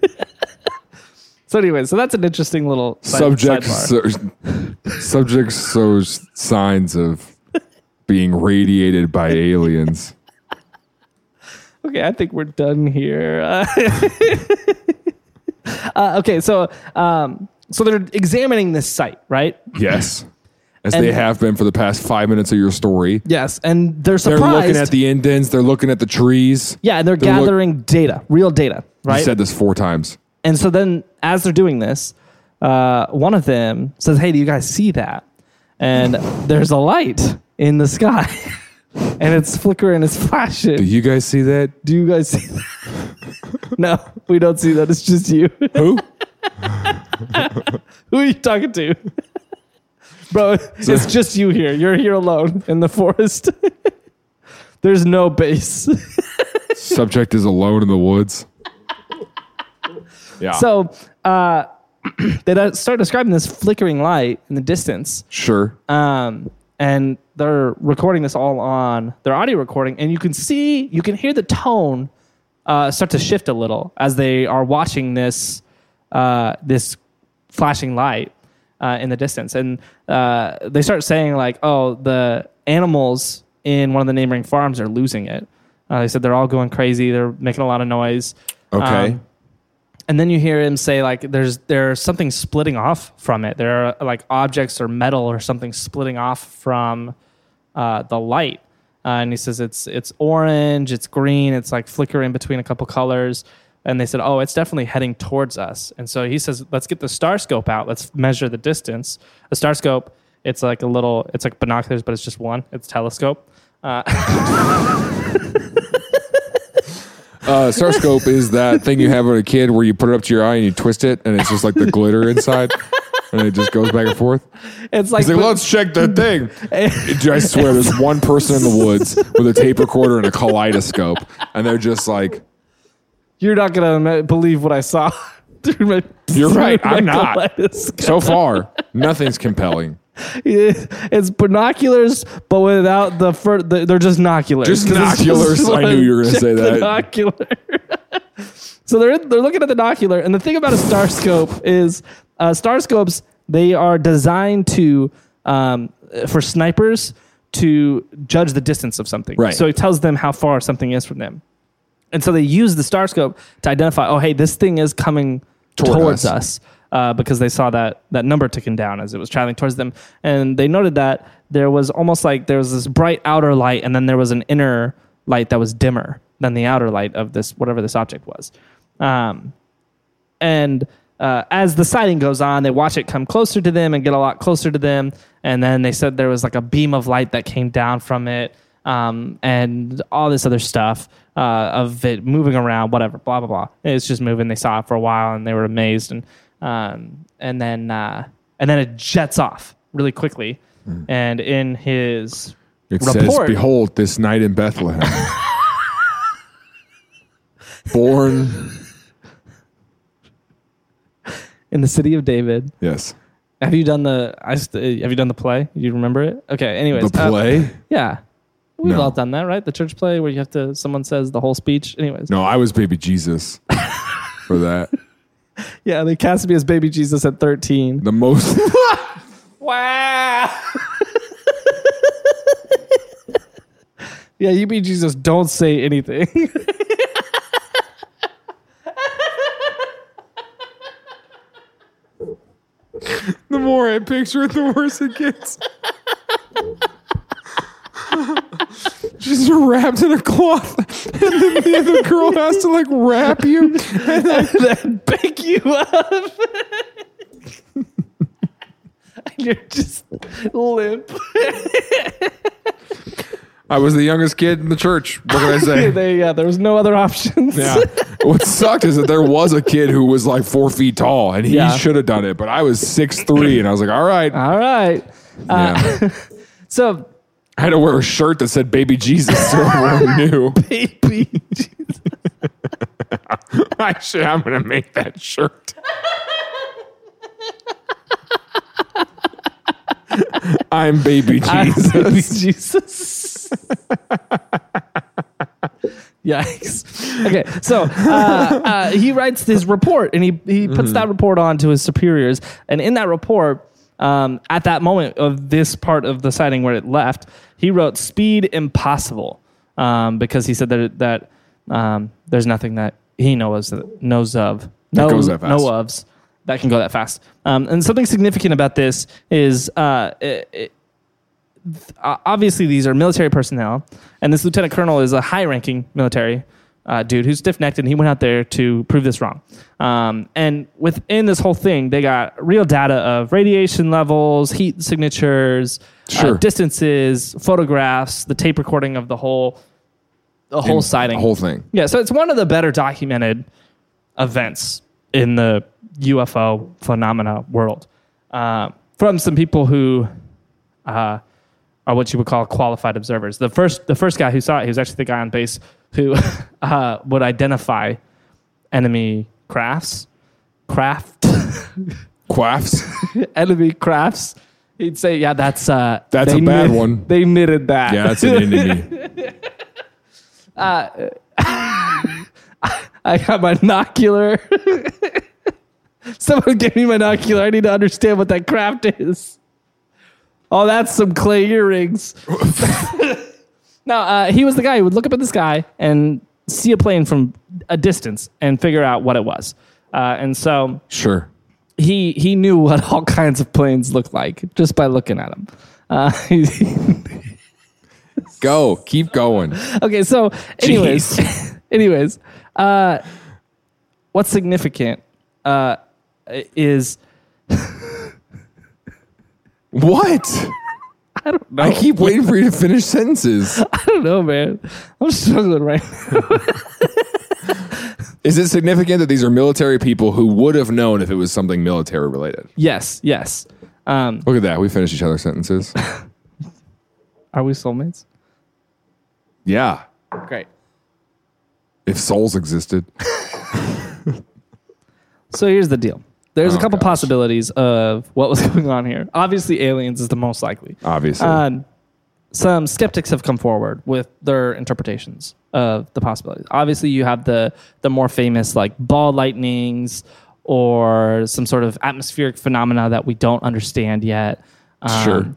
A: so anyway, so that's an interesting little side,
B: Subject, so, subject shows signs of being radiated by aliens.
A: Okay, I think we're done here. Uh, uh, okay, so um, so they're examining this site, right?
B: Yes, as
A: And-
B: they have been for the past five minutes of your story.
A: Yes, and they're surprised.
B: They're looking at the indents. They're looking at the trees.
A: yeah, and they're,
B: they're look-
A: gathering data, real data,
B: You
A: right?
B: said this four times.
A: and so then, as they're doing this, uh, one of them says, "Hey, do you guys see that?" And there's a light in the sky, and it's flickering, it's flashing.
B: Do you guys see that?
A: Do you guys see that? no, we don't see that. It's just you.
B: Who?
A: Who are you talking to? Bro, it's just you here. You're here alone in the forest. There's no base.
B: Subject is alone in the woods. Yeah.
A: So uh, they start describing this flickering light in the distance.
B: sure.
A: Um, and they're recording this all on their audio recording. And you can see, you can hear the tone uh, start to shift a little as they are watching this, uh, this flashing light uh, in the distance. And uh, they start saying, like, oh, the animals in one of the neighboring farms are losing it. Uh, they said they're all going crazy. They're making a lot of noise.
B: Okay.
A: Um, and then you hear him say like there's there's something splitting off from it. There are like objects or metal or something splitting off from uh, the light. Uh, and he says it's it's orange it's green it's like flickering between a couple colors. And they said oh it's definitely heading towards us. And so he says let's get the star scope out. Let's measure the distance. A star scope it's like a little it's like binoculars but it's just one. It's telescope. Uh,
B: Uh, Starscope is that thing you have when a kid where you put it up to your eye and you twist it and it's just like the glitter inside and it just goes back and forth.
A: it's like,
B: He's like, let's check the thing. I swear, there's one person in the woods with a tape recorder and a kaleidoscope, and they're just like,
A: you're not gonna believe what i saw through my,
B: You're right,
A: through my
B: I'm not.
A: kaleidoscope.
B: so far, nothing's compelling.
A: It's binoculars, but without the fir- the, they're just noculars.
B: Just
A: 'Cause it's
B: noculars. I knew you were gonna say that.
A: Binocular. so they're they're looking at the nocular, and the thing about a star scope is uh, star scopes they are designed to um, for snipers to judge the distance of something.
B: Right.
A: So it tells them how far something is from them. And so they use the star scope to identify, oh, hey, this thing is coming
B: Toward
A: towards
B: us.
A: us, uh, because they saw that that number ticking down as it was traveling towards them, and they noted that there was almost like there was this bright outer light, and then there was an inner light that was dimmer than the outer light of this whatever this object was. Um, and uh, as the sighting goes on, they watch it come closer to them and get a lot closer to them. And then they said there was like a beam of light that came down from it, um, and all this other stuff uh, of it moving around, whatever, blah blah blah. It's just moving. They saw it for a while and they were amazed, and um, and then uh, and then it jets off really quickly. And in his
B: It says, Behold, this night in Bethlehem. Born,
A: in the city of David,
B: yes.
A: have you done the? I st- have you done the play? Do you remember it? Okay. Anyways,
B: The
A: uh,
B: play?
A: yeah. We've
B: No.
A: all done that, right? The church play where you have to, someone says the whole speech. Anyways.
B: No, I was baby Jesus for that.
A: Yeah, they cast me as baby Jesus at 13.
B: The most.
A: Wow. yeah, you be Jesus. Don't say anything.
B: the more I picture it, the worse it gets. Just wrapped in a cloth, and then the other girl has to like wrap you.
A: And then pick you up. and you're just limp.
B: I was the youngest kid in the church. What can I say?
A: there, yeah, there was no other options.
B: Yeah. What sucked is that there was a kid who was like four feet tall, and he
A: Yeah.
B: should have done it. But I was six three, and I was like, all right.
A: All right.
B: Uh, yeah.
A: So,
B: I had to wear a shirt that said "Baby Jesus" so everyone knew.
A: baby.
B: Actually, I'm gonna make that shirt. I'm Baby Jesus.
A: baby Jesus. Yikes. Okay, so uh, uh, he writes this report and he, he puts that report on to his superiors. And in that report, um, at that moment of this part of the sighting where it left, he wrote speed impossible um, because he said that, that um, there's nothing that he knows, knows of. No. No ofs that can go that fast. Um, and something significant about this is uh, it, it, obviously these are military personnel, and this lieutenant colonel is a high-ranking military uh, dude who's stiff-necked, and he went out there to prove this wrong. Um, and within this whole thing, they got real data of radiation levels, heat signatures,
B: Sure.
A: uh, distances, photographs, the tape recording of the whole the whole sighting,
B: The whole thing.
A: yeah, so it's one of the better documented events in the UFO phenomena world uh, from some people who uh, are what you would call qualified observers. The first, the first guy who saw it, he was actually the guy on base who uh, would identify enemy crafts, craft,
B: Quaffs.
A: enemy crafts. He'd say, "Yeah, that's uh,
B: That's a bad
A: knit-
B: one.
A: They knitted that.
B: Yeah, that's an enemy.
A: I got my binocular. Someone give me my binocular. I need to understand what that craft is. Oh, that's some clay earrings. No, uh, he was the guy who would look up at the sky and see a plane from a distance and figure out what it was. Uh, and so
B: Sure.
A: he he knew what all kinds of planes looked like just by looking at them. Uh,
B: Go. Keep going.
A: okay, so anyways, anyways, uh, what's significant uh, is
B: What?
A: I don't know.
B: I keep waiting for you to finish sentences.
A: I don't know, man. I'm struggling right now.
B: Is it significant that these are military people who would have known if it was something military related?
A: yes, yes. Um,
B: Look at that. We finished each other's sentences.
A: are we soulmates?
B: Yeah.
A: Great.
B: If souls existed.
A: So here's the deal. There's a
B: Oh,
A: couple
B: gosh.
A: possibilities of what was going on here. Obviously, aliens is the most likely.
B: Obviously.
A: Um, some skeptics have come forward with their interpretations of the possibilities. Obviously, you have the the more famous like ball lightnings or some sort of atmospheric phenomena that we don't understand yet. Um,
B: Sure.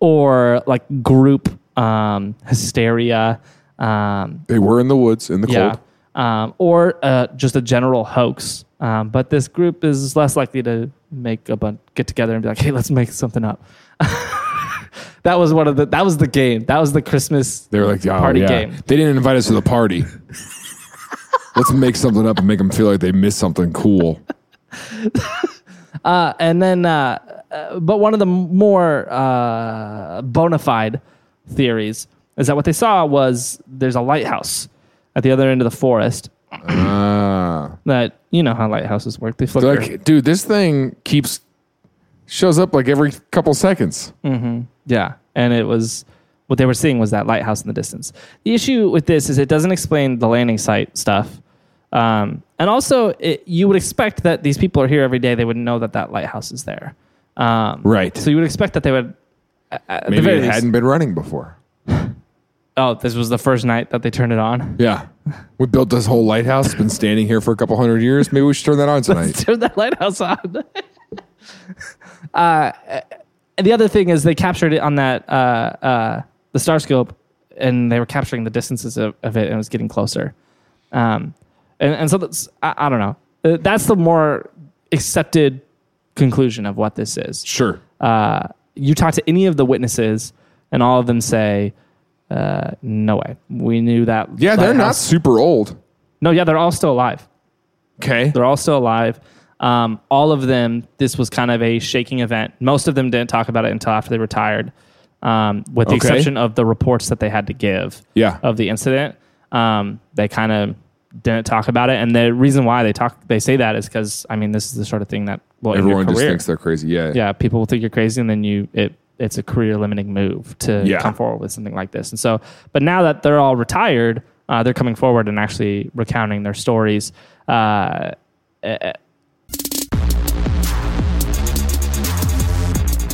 A: Or like group um, hysteria. Um,
B: they were in the woods in the
A: yeah.
B: cold.
A: Um, or uh, just a general hoax. Um, but this group is less likely to make a bunch, get together and be like, "Hey, let's make something up." that was one of the. That was the game. That was the Christmas.
B: They were like, oh,
A: Party
B: yeah.
A: game.
B: They didn't invite us to the party. Let's make something up and make them feel like they missed something cool.
A: Uh, and then, uh, uh, but one of the more uh, bona fide theories is that what they saw was there's a lighthouse at the other end of the forest.
B: Ah.
A: That you know how lighthouses work. They flicker.
B: like, dude, this thing keeps shows up like every couple seconds.
A: Yeah, and it was what they were seeing was that lighthouse in the distance. The issue with this is it doesn't explain the landing site stuff, um, and also it, you would expect that these people are here every day. They would know that that lighthouse is there, um,
B: Right.
A: So you would expect that they would. The
B: Maybe
A: very
B: it
A: least-
B: hadn't been running before.
A: Oh, this was the first night that they turned it on.
B: Yeah. We built this whole lighthouse. It's been standing here for a couple hundred years. Maybe we should turn that on tonight.
A: Turn that lighthouse on. uh, and the other thing is they captured it on that uh, uh, the star scope, and they were capturing the distances of, of it, and it was getting closer. Um, and, and so that's I, I don't know. Uh, That's the more accepted conclusion of what this is.
B: Sure.
A: uh, you talk to any of the witnesses, and all of them say, uh, "No way, we knew that."
B: Yeah, they're not super old.
A: No, yeah, they're all still alive.
B: Okay.
A: They're all still alive. Um, all of them. This was kind of a shaking event. Most of them didn't talk about it until after they retired, um, with the
B: Okay.
A: exception of the reports that they had to give
B: Yeah.
A: of the incident. Um, they kind of didn't talk about it, and the reason why they talk, they say that is because I mean, this is the sort of thing that your
B: Everyone just thinks they're crazy. Yeah.
A: yeah, people will think you're crazy, and then you it it's a career limiting move to
B: Yeah.
A: come forward with something like this. And so, but now that they're all retired, uh, they're coming forward and actually recounting their stories. Uh,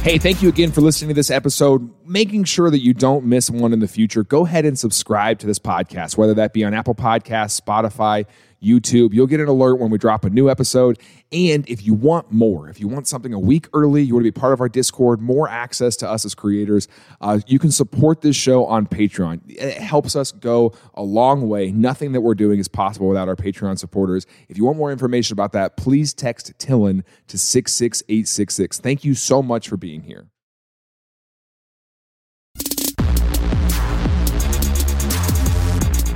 B: Hey, thank you again for listening to this episode. Making sure that you don't miss one in the future, go ahead and subscribe to this podcast, whether that be on Apple Podcasts, Spotify, YouTube. You'll get an alert when we drop a new episode. And if you want more, if you want something a week early, you want to be part of our Discord, more access to us as creators, uh, you can support this show on Patreon. It helps us go a long way. Nothing that we're doing is possible without our Patreon supporters. If you want more information about that, please text Tillin to 66866. Thank you so much for being here.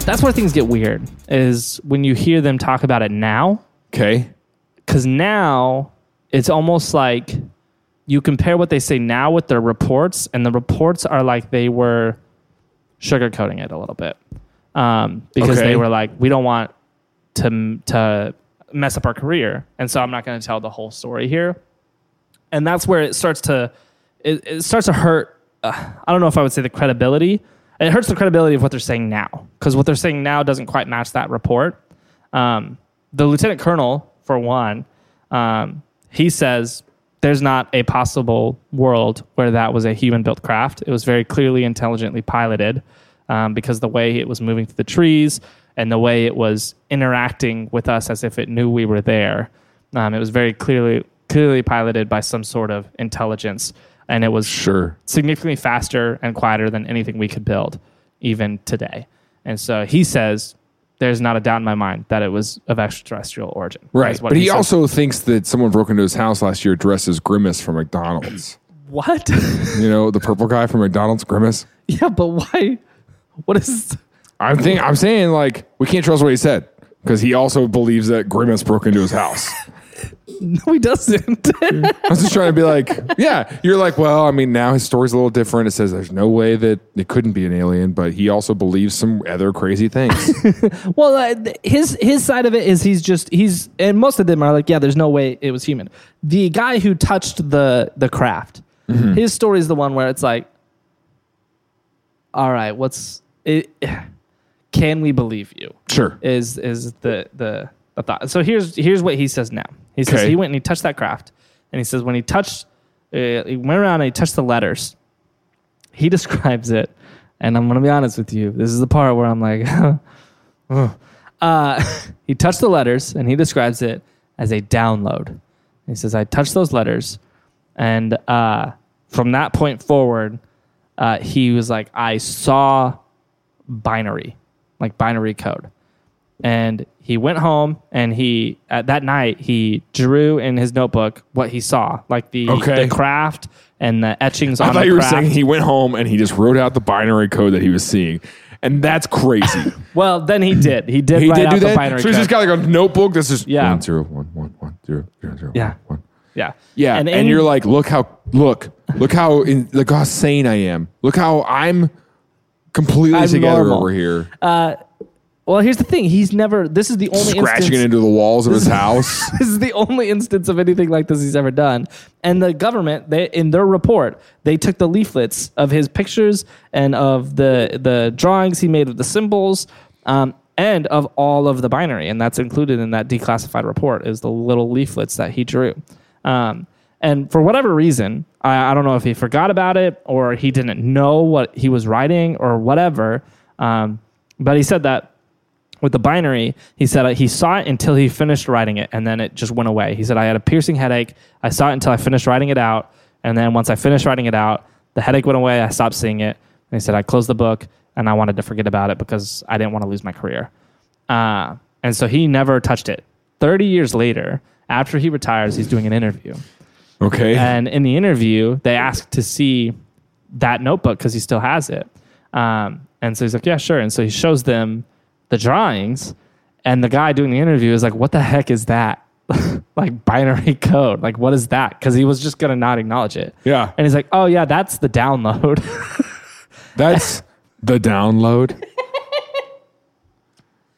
A: That's where things get weird. Is when you hear them talk about it now,
B: Okay.
A: because now it's almost like you compare what they say now with their reports, and the reports are like they were sugarcoating it a little bit um, because
B: Okay.
A: they were like, we don't want to to mess up our career, and so I'm not going to tell the whole story here. And that's where it starts to it, it starts to hurt. Uh, I don't know if I would say the credibility. It hurts the credibility of what they're saying now because what they're saying now doesn't quite match that report. Um, the lieutenant colonel, for one, um, he says there's not a possible world where that was a human built craft. It was very clearly intelligently piloted um, because the way it was moving through the trees and the way it was interacting with us as if it knew we were there. Um, it was very clearly clearly piloted by some sort of intelligence, and it was
B: Sure.
A: significantly faster and quieter than anything we could build even today. And so he says there's not a doubt in my mind that it was of extraterrestrial origin.
B: Right. But he,
A: says.
B: also thinks that someone broke into his house last year dressed as Grimace from McDonald's.
A: what?
B: you know, the purple guy from McDonald's, Grimace.
A: yeah, but why? What is?
B: I'm think I'm saying like we can't trust what he said because he also believes that Grimace broke into his house.
A: No, he doesn't.
B: I was just trying to be like, yeah, you're like, well, I mean, now his story's a little different. It says there's no way that it couldn't be an alien, but he also believes some other crazy things.
A: well, uh, th- his his side of it is he's just he's and most of them are like, yeah, there's no way it was human. The guy who touched the the craft, his story is the one where it's like, all right, what's it? Can we believe you?
B: sure.
A: is is the the, the thought. So here's here's what he says now. He says
B: Okay.
A: he went and he touched that craft, and he says when he touched, uh, he went around and he touched the letters. He describes it, and I'm gonna be honest with you. This is the part where I'm like, uh, he touched the letters, and he describes it as a download. He says I touched those letters, and uh, from that point forward, uh, he was like, I saw binary, like binary code. And he went home and he at that night he drew in his notebook what he saw, like the,
B: Okay.
A: the craft and the etchings
B: I
A: on
B: thought
A: the
B: you were
A: craft.
B: saying he went home and he just wrote out the binary code that he was seeing. And that's crazy.
A: well, then he did. He did
B: he
A: write
B: did
A: out
B: do
A: the
B: that.
A: binary
B: so he's
A: code.
B: just got like a notebook that's just
A: Yeah.
B: one zero one one one zero zero zero
A: Yeah.
B: one.
A: yeah,
B: Yeah, and,
A: in-
B: you're like, look how look look how in, look how sane I am. Look how I'm completely
A: I'm
B: together
A: normal.
B: over here, uh,
A: well, here's the thing. He's never. This is the only
B: scratching
A: instance.
B: it into the walls of his house.
A: this is the only instance of anything like this he's ever done. And the government, they in their report, they took the leaflets of his pictures and of the the drawings he made of the symbols, um, and of all of the binary, and that's included in that declassified report is the little leaflets that he drew. Um, and for whatever reason, I, I don't know if he forgot about it or he didn't know what he was writing or whatever. Um, but he said that with the binary, he said he saw it until he finished writing it, and then it just went away. He said I had a piercing headache. I saw it until I finished writing it out, and then once I finished writing it out, the headache went away. I stopped seeing it, and he said I closed the book and I wanted to forget about it because I didn't want to lose my career. Uh, and so he never touched it. Thirty years later, after he retires, he's doing an interview.
B: Okay.
A: And in the interview, they asked to see that notebook because he still has it. Um, and so he's like, yeah, sure. And so he shows them the drawings, and the guy doing the interview is like, what the heck is that? like binary code. Like, what is that? Because he was just going to not acknowledge it.
B: yeah.
A: And he's like, oh, yeah, that's the download.
B: That's the download.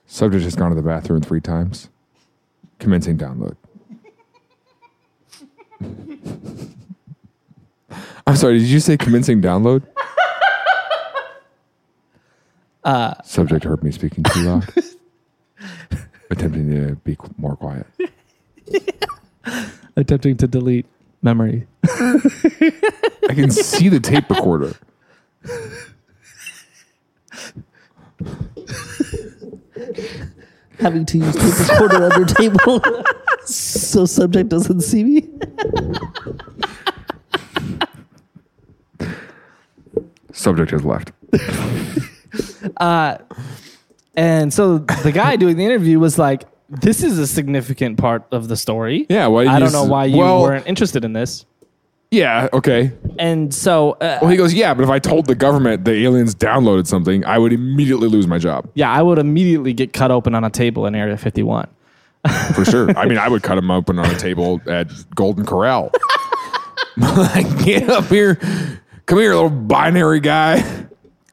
B: Subject has gone to the bathroom three times. Commencing download. I'm sorry, did you say commencing download? Uh, Subject heard me speaking too loud. Attempting to be more quiet.
A: Attempting to delete memory.
B: I can see the tape recorder.
C: having to use tape recorder under table so subject doesn't see me.
B: Subject has left.
A: And so the guy doing the interview was like, this is a significant part of the story.
B: Yeah, why
A: I don't know why you
B: well-
A: weren't interested in this.
B: Yeah, okay.
A: And so, uh,
B: Well, he goes, yeah, but if I told the government the aliens downloaded something, I would immediately lose my job
A: yeah, I would immediately get cut open on a table in Area 51.
B: for sure. I mean, I would cut him open on a table at Golden Corral. like, get up here, come here, little binary guy.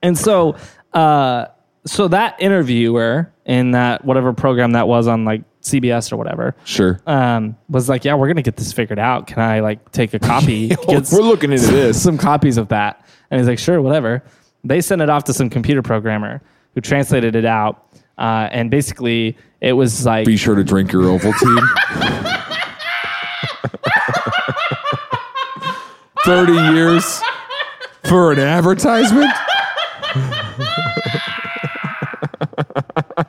A: And so, uh, so that interviewer in that whatever program that was on like CBS or whatever,
B: Sure.
A: um, was like, "Yeah, we're gonna get this figured out. Can I like take a copy? Get
B: We're looking into this.
A: some copies of that." And he's like, "Sure, whatever." They sent it off to some computer programmer who translated it out, uh, and basically it was like
B: Be sure to drink your Ovaltine. Thirty years for an advertisement.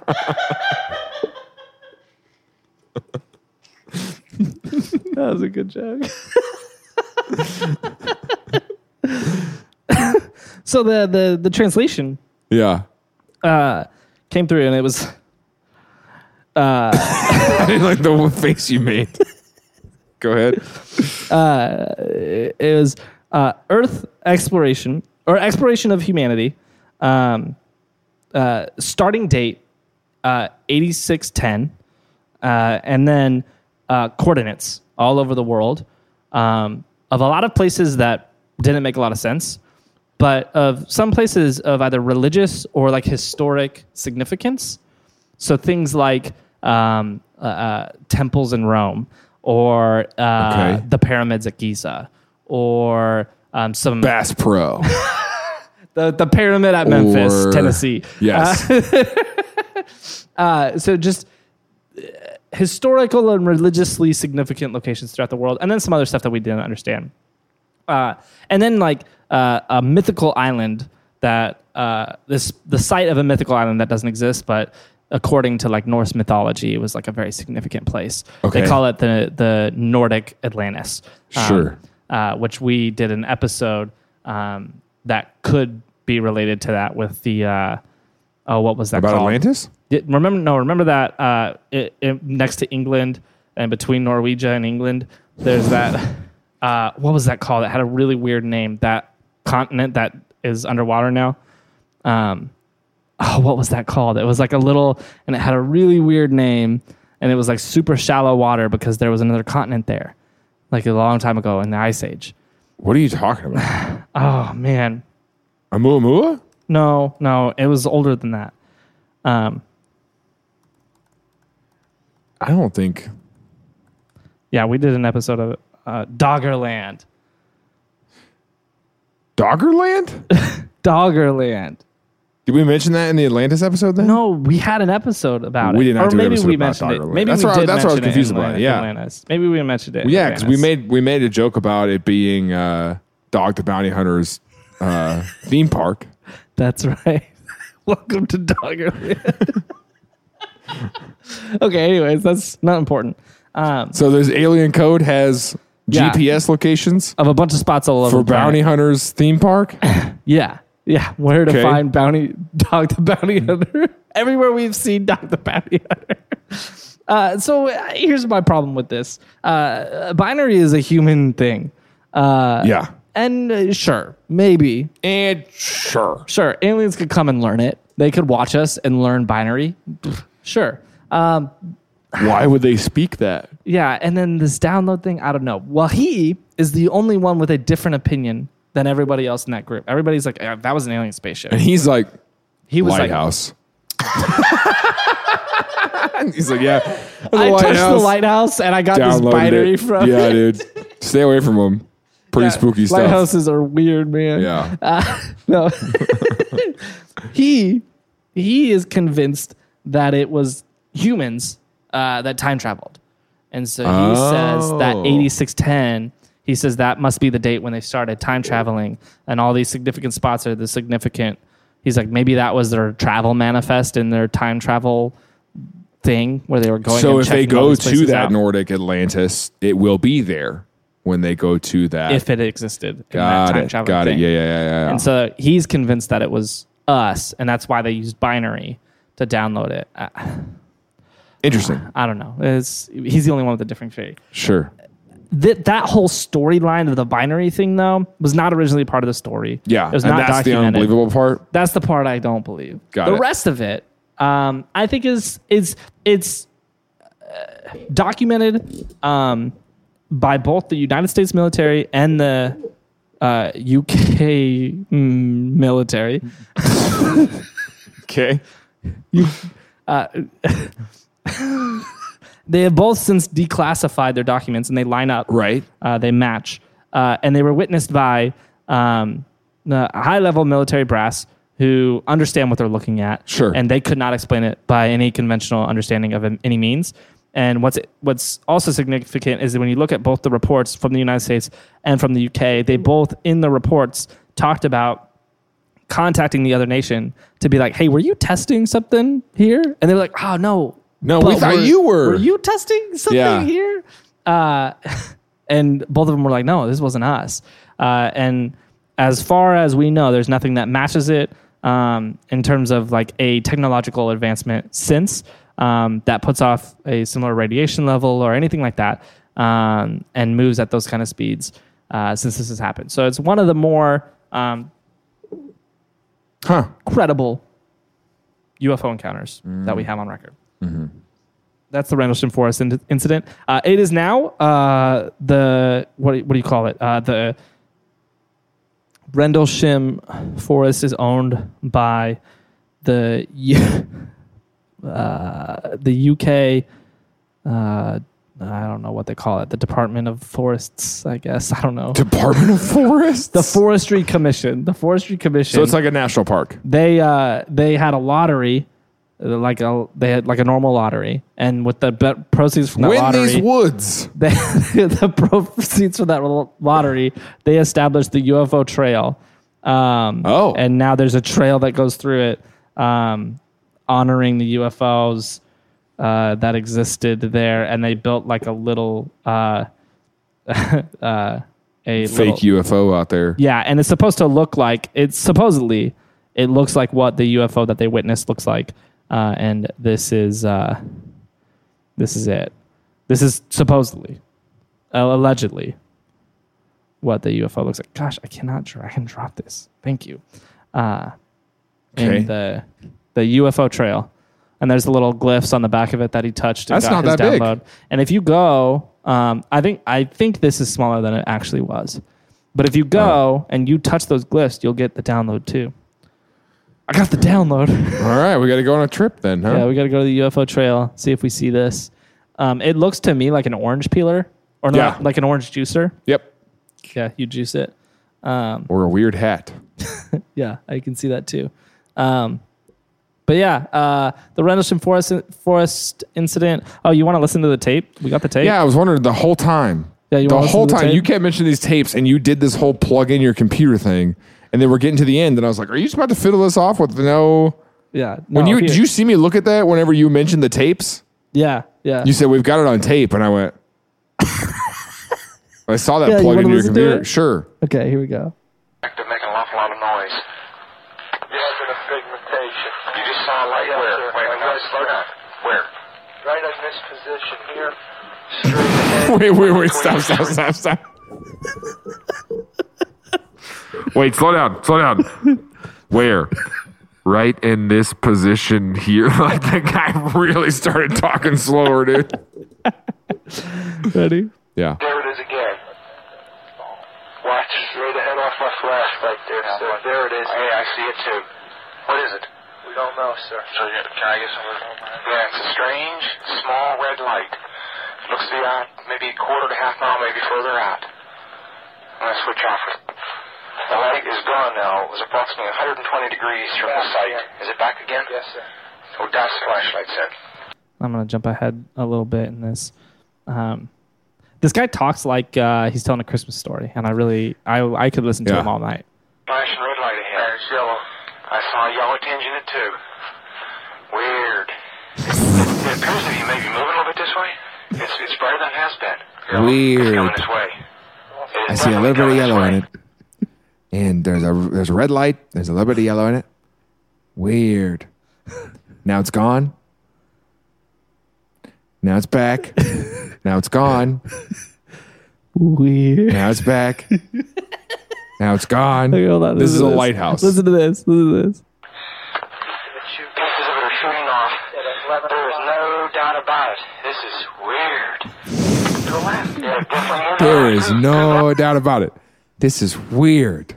A: that was a good joke. so the the the translation
B: Yeah.
A: uh, came through, and it was
B: I didn't like the face you made. Go ahead.
A: it was uh, Earth exploration or exploration of humanity. Um, uh, starting date uh, eighty six ten, uh, and then uh, coordinates all over the world um, of a lot of places that didn't make a lot of sense, but of some places of either religious or like historic significance. So things like um, uh, uh, temples in Rome, or uh,
B: Okay.
A: the pyramids at Giza, or um, some
B: Bass Pro.
A: the the pyramid at Memphis,
B: Or-
A: Tennessee.
B: Yes.
A: Uh, so just uh, historical and religiously significant locations throughout the world, and then some other stuff that we didn't understand. Uh, and then like uh, a mythical island that uh, this the site of a mythical island that doesn't exist, but according to like Norse mythology, it was like a very significant place.
B: Okay.
A: They call it the the Nordic Atlantis. um,
B: Sure.
A: uh, which we did an episode um, that could be related to that with the uh, oh what was that
B: About
A: called?
B: Atlantis?
A: Remember no remember that uh, it, it, next to England and between Norwegia and England there's that uh, what was that called? It had a really weird name that continent that is underwater now. Um, oh what was that called? It was like a little and it had a really weird name and it was like super shallow water because there was another continent there like a long time ago in the ice age.
B: What are you talking about?
A: oh man.
B: Oumuamua?
A: no no it was older than that. Um,
B: I don't think.
A: yeah we did an episode of uh, Doggerland
B: Doggerland?
A: Doggerland
B: Did we mention that in the Atlantis episode then?
A: No, we had an episode about
B: We
A: it.
B: did not
A: or maybe
B: episode
A: we
B: about
A: mentioned it. Maybe
B: That's
A: we
B: what I- that's what I was confused about,
A: Atlantis-
B: yeah.
A: Atlantis. Maybe we mentioned it. in
B: Yeah, because we made we made a joke about it being uh, Dog the Bounty Hunter's uh, theme park.
A: That's right. Welcome to Doggerland. Okay, anyways, that's not important. Um,
B: So there's alien code has
A: Yeah.
B: GPS locations
A: of a bunch of spots all over
B: for
A: the planet.
B: Bounty Hunters theme park.
A: Yeah, yeah. Where to
B: Okay.
A: find bounty dog the bounty hunter? Everywhere we've seen dog the bounty hunter. Uh, so uh, here's my problem with this. Uh, binary is a human thing. Uh,
B: yeah.
A: and uh, sure, maybe,
B: And sure.
A: sure, aliens could come and learn it. They could watch us and learn binary. Sure. Um,
B: Why would they speak that?
A: yeah, and then this download thing, I don't know. Well, he is the only one with a different opinion than everybody else in that group. Everybody's like, "Yeah, that was an alien spaceship.
B: And he's like,
A: He was like,
B: lighthouse. he's like, yeah. a
A: I touched the
B: lighthouse.
A: and I got this
B: Downloaded
A: binary
B: it.
A: from
B: Yeah,
A: it.
B: dude. Stay away from them. Pretty spooky stuff.
A: Lighthouses are weird, man.
B: Yeah.
A: No. he he is convinced that it was humans uh, that time traveled. And so he says that
B: Oh.
A: 8610, he says that must be the date when they started time traveling and all these significant spots are the significant. He's like maybe that was their travel manifest in their time travel thing where they were going to check out
B: so
A: and
B: if they go to that
A: out,
B: Nordic Atlantis, it will be there when they go to that.
A: if it existed in that
B: got
A: time
B: it.
A: travel
B: Got
A: thing.
B: it. Yeah, yeah, yeah, yeah.
A: And so he's convinced that it was us, and that's why they used binary to download it. I,
B: Interesting.
A: I don't know. It's, he's the only one with a different fate.
B: Sure.
A: That that whole storyline of the binary thing, though, was not originally part of the story.
B: Yeah.
A: it was
B: and
A: not
B: that's the unbelievable part.
A: That's the part I don't believe.
B: Got
A: the
B: it.
A: rest of it, um, I think is is it's uh, documented um, by both the United States military and the uh, UK mm, military.
B: Okay.
A: They have both since declassified their documents and they line up.
B: Right.
A: Uh, they match. Uh, and they were witnessed by um, the high level military brass who understand what they're looking at.
B: Sure.
A: And they could not explain it by any conventional understanding of any means. And what's what's also significant is that when you look at both the reports from the United States and from the UK, they both in the reports talked about contacting the other nation to be like, "Hey, were you testing something here?" And they were like, "Oh no,
B: No, we thought you were."
A: Were you testing something
B: Yeah.
A: here?" Uh, and both of them were like, "No, this wasn't us." Uh, and as far as we know, there's nothing that matches it um, in terms of like a technological advancement since um, that puts off a similar radiation level or anything like that, um, and moves at those kind of speeds uh, since this has happened. So it's one of the more um,
B: Huh.
A: credible UFO encounters that we have on record. That's the Rendlesham Forest in- incident. Uh, it is now uh, the what do, you, what do you call it? Uh, the Rendlesham Forest is owned by the U- uh, the UK. Uh, I don't know what they call it. The Department of Forests, I guess. I don't know.
B: Department of Forests.
A: The Forestry Commission. The Forestry Commission
B: So it's like a national park.
A: they uh they had a lottery uh, like a they had like a normal lottery and with the be- proceeds from that
B: Win
A: lottery
B: these woods.
A: they, the proceeds from that lottery they established the UFO trail um
B: Oh.
A: and now there's a trail that goes through it um honoring the UFOs uh that existed there and they built like a little uh uh a
B: Fake
A: little,
B: UFO out there.
A: yeah, and it's supposed to look like it's supposedly it looks like what the UFO that they witnessed looks like, uh, and this is uh, this is it. This is supposedly, uh, allegedly, what the UFO looks like. Gosh, I cannot drag and drop this. Thank you. Uh,
B: Okay.
A: in the the UFO trail, and there's the little glyphs on the back of it that he touched. And
B: That's
A: got
B: not
A: his
B: that big.
A: And if you go, um, I think I think this is smaller than it actually was. But if you go and you touch those glyphs, you'll get the download too. I got the download.
B: All right, we got to go on a trip then, huh?
A: yeah, we got to go to the UFO trail, see if we see this. Um, it looks to me like an orange peeler, or not,
B: Yeah.
A: like an orange juicer.
B: Yep.
A: Yeah, you juice it. Um,
B: Or a weird hat.
A: yeah, I can see that too. Um, but yeah, uh, the Rendlesham Forest Forest incident. Oh, you want to listen to the tape? We got the tape.
B: Yeah, I was wondering the whole time.
A: Yeah, you
B: the whole
A: to the
B: time
A: tape?
B: you kept mentioning these tapes, and you did this whole plug in your computer thing, and then we're getting to the end, and I was like, "Are you just about to fiddle this off with no
A: Yeah.
B: When you
A: here.
B: did you see me look at that whenever you mentioned the tapes?
A: Yeah. Yeah.
B: You said we've got it on tape, and I went. I saw that
A: Yeah, you
B: plugged
A: wanna
B: into your computer. Sure.
A: okay. Here we go.
D: to make an awful lot of noise.
E: Yes, in a pigmentation.
D: You just saw a light
E: Yes,
D: where?
E: sir.
D: Wait,
E: I
D: no, slow down. Where?
E: Right in this position here. Straight ahead.
B: Wait, wait, wait! Stop! Stop! Stop! Stop! Wait! Slow down! Slow down! Where? Right in this position here. Like the guy really started talking slower, dude.
A: Ready?
B: Yeah.
E: There it is again. Watch straight ahead off my flash right there, sir. There it is.
D: Hey, I see it too. What is it?
E: We don't know, sir.
D: So you, can I get some? Yeah, it's a strange, small red light. Looks to be out maybe a quarter to half mile, maybe further out. I'm gonna switch off it. The light is gone now. It was approximately 120 degrees from the
E: Back
D: site.
E: again.
D: Is it back again?
E: Yes, sir.
D: Oh, that's the flashlight said.
A: I'm gonna jump ahead a little bit in this. Um, this guy talks like uh, he's telling a Christmas story, and I really, I, I could listen to
B: Yeah.
A: him all night.
D: Flashing red light ahead. There's yellow. I saw a yellow tinge in it too. Weird. it appears to be maybe moving a little bit this way. It's, it's brighter than it has been. It's
B: Weird.
D: coming this way.
B: I see a little bit of yellow in it. And there's a there's a red light. There's a little bit of yellow in it. Weird. Now it's gone. Now it's back. now it's gone.
A: Weird.
B: Now it's back. now it's gone.
A: Okay, hold on,
B: This is a lighthouse.
A: Listen to this. Listen to this.
D: Pieces of it are shooting off. There is no doubt about it. This is weird. To the left. Yeah, definitely moving
B: There no doubt about it. This is weird.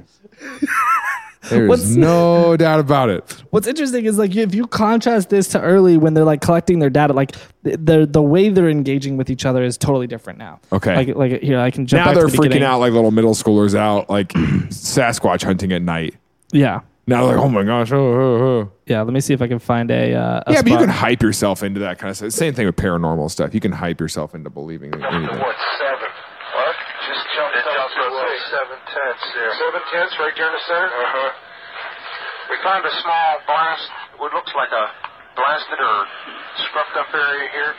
B: There
A: What's-
B: no doubt about it.
A: What's interesting is like if you contrast this to early when they're like collecting their data, like the the way they're engaging with each other is totally different now.
B: Okay.
A: Like like here I can jump.
B: Now
A: back
B: they're
A: to the
B: freaking
A: beginning.
B: out like little middle schoolers out like Sasquatch hunting at night.
A: Yeah.
B: Now they're like, oh my gosh, oh, oh, oh.
A: Yeah. Let me see if I can find a. Uh, a
B: Yeah, but you can hype yourself into that kind of stuff. Same thing with paranormal stuff. You can hype yourself into believing in anything.
E: What, seven? What? Just jumped
D: It
E: up
D: jumped
E: to
D: up
E: uh,
D: six.
E: seven tenths there.
D: Seven tenths right there in the center? Uh-huh. We found a small blast, what looks like a blasted or scruffed up area here.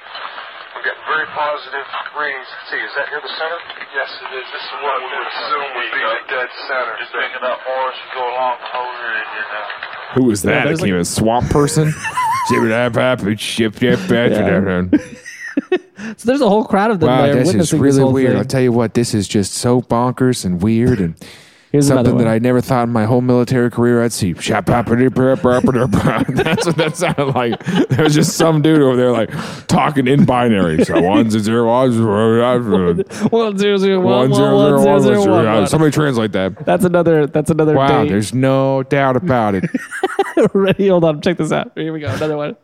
D: We're getting very positive readings. Let's see, is that here the center?
E: Yes, it is. This is what we would assume would be the dead center. Just picking up more as you go along the whole area here now.
B: Who was that?
A: there's
B: that came
A: like-
B: a swamp person? Ship, ship,
A: Yeah. So there's a whole crowd of them
B: Wow,
A: there
B: this is really
A: this
B: weird.
A: thing.
B: I'll tell you what, this is just so bonkers and weird and
A: Here's
B: something that. I never thought in my whole military career I'd see. That's what that sounded like. There was just some dude over there like talking in binary. So one zero one zero
A: zero one
B: zero zero
A: zero
B: one
A: zero one one.
B: Somebody translate that.
A: That's another. That's another.
B: Wow,
A: date.
B: there's no doubt about it.
A: Ready? Hold on. Check this out. Here we go. Another one.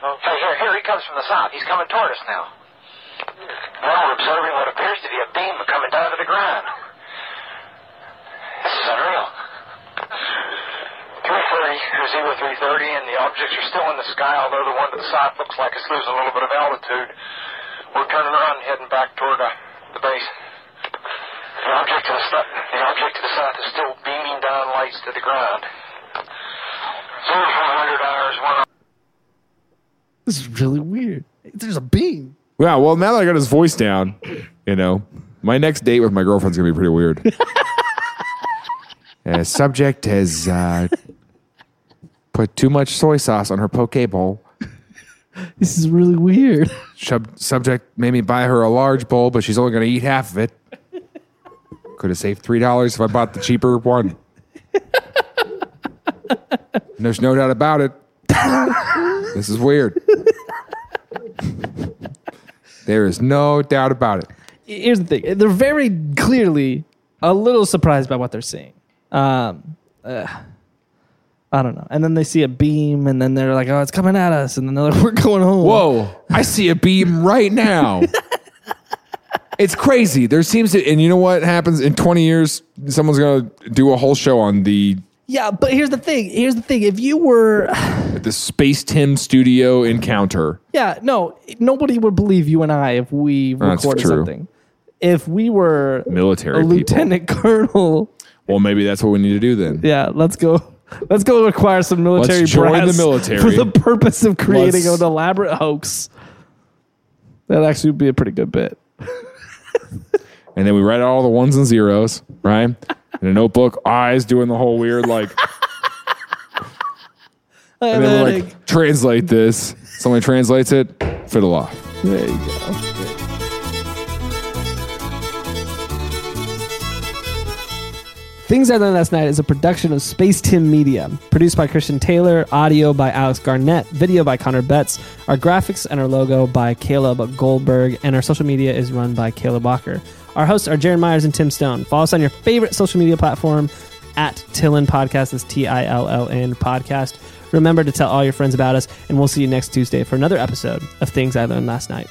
D: Hey, here, here he comes from the south. He's coming toward us now. Now we're observing what appears to be a beam coming down to the ground. This is unreal. 330, there's Zero 330, and the objects are still in the sky, although the one to the south looks like it's losing a little bit of altitude. We're turning around and heading back toward uh, the base. The object to the south, the object to the south is still beaming down lights to the ground. Zero 400 hours, one
C: This is really weird. There's a beam.
B: Yeah, well, now that I got his voice down, you know, my next date with my girlfriend's gonna be pretty weird. uh, subject has uh, put too much soy sauce on her poke bowl.
C: This is really weird.
B: Sub- subject made me buy her a large bowl, but she's only gonna eat half of it. Could have saved three dollars if I bought the cheaper one. There's no doubt about it. this is weird. There is no doubt about it.
A: Here's the thing. They're very clearly a little surprised by what they're seeing. Um, uh, I don't know. And then they see a beam, and then they're like, "Oh, it's coming at us!" And then they're like, "We're going home."
B: Whoa, I see a beam right now. it's crazy. There seems to, and you know what happens in 20 years? Someone's going to do a whole show on the
A: Yeah, but here's the thing. Here's the thing. If you were,
B: the Space Tim studio encounter.
A: yeah, no, nobody would believe you and I if we
B: That's
A: recorded
B: true.
A: something. If we were
B: Military
A: a
B: people.
A: lieutenant colonel,
B: Well, maybe that's what we need to do then.
A: yeah, let's go.
F: Let's go acquire some military
B: Let's join
F: brass
B: the military.
F: for the purpose of creating
B: Let's-
F: an elaborate hoax. That actually would be a pretty good bit.
B: And then we write out all the ones and zeros, right? In a notebook, eyes doing the whole weird like. And then we're like translate this. Someone translates it, fiddle off.
F: there you go. Things I Learned Last Night is a production of Space Tim Media, produced by Christian Taylor, audio by Alex Garnett, video by Connor Betts, our graphics and our logo by Caleb Goldberg, and our social media is run by Caleb Walker. Our hosts are Jaron Myers and Tim Stone. Follow us on your favorite social media platform at Tillin Podcast. That's T I L L N Podcast. Remember to tell all your friends about us, and we'll see you next Tuesday for another episode of Things I Learned Last Night.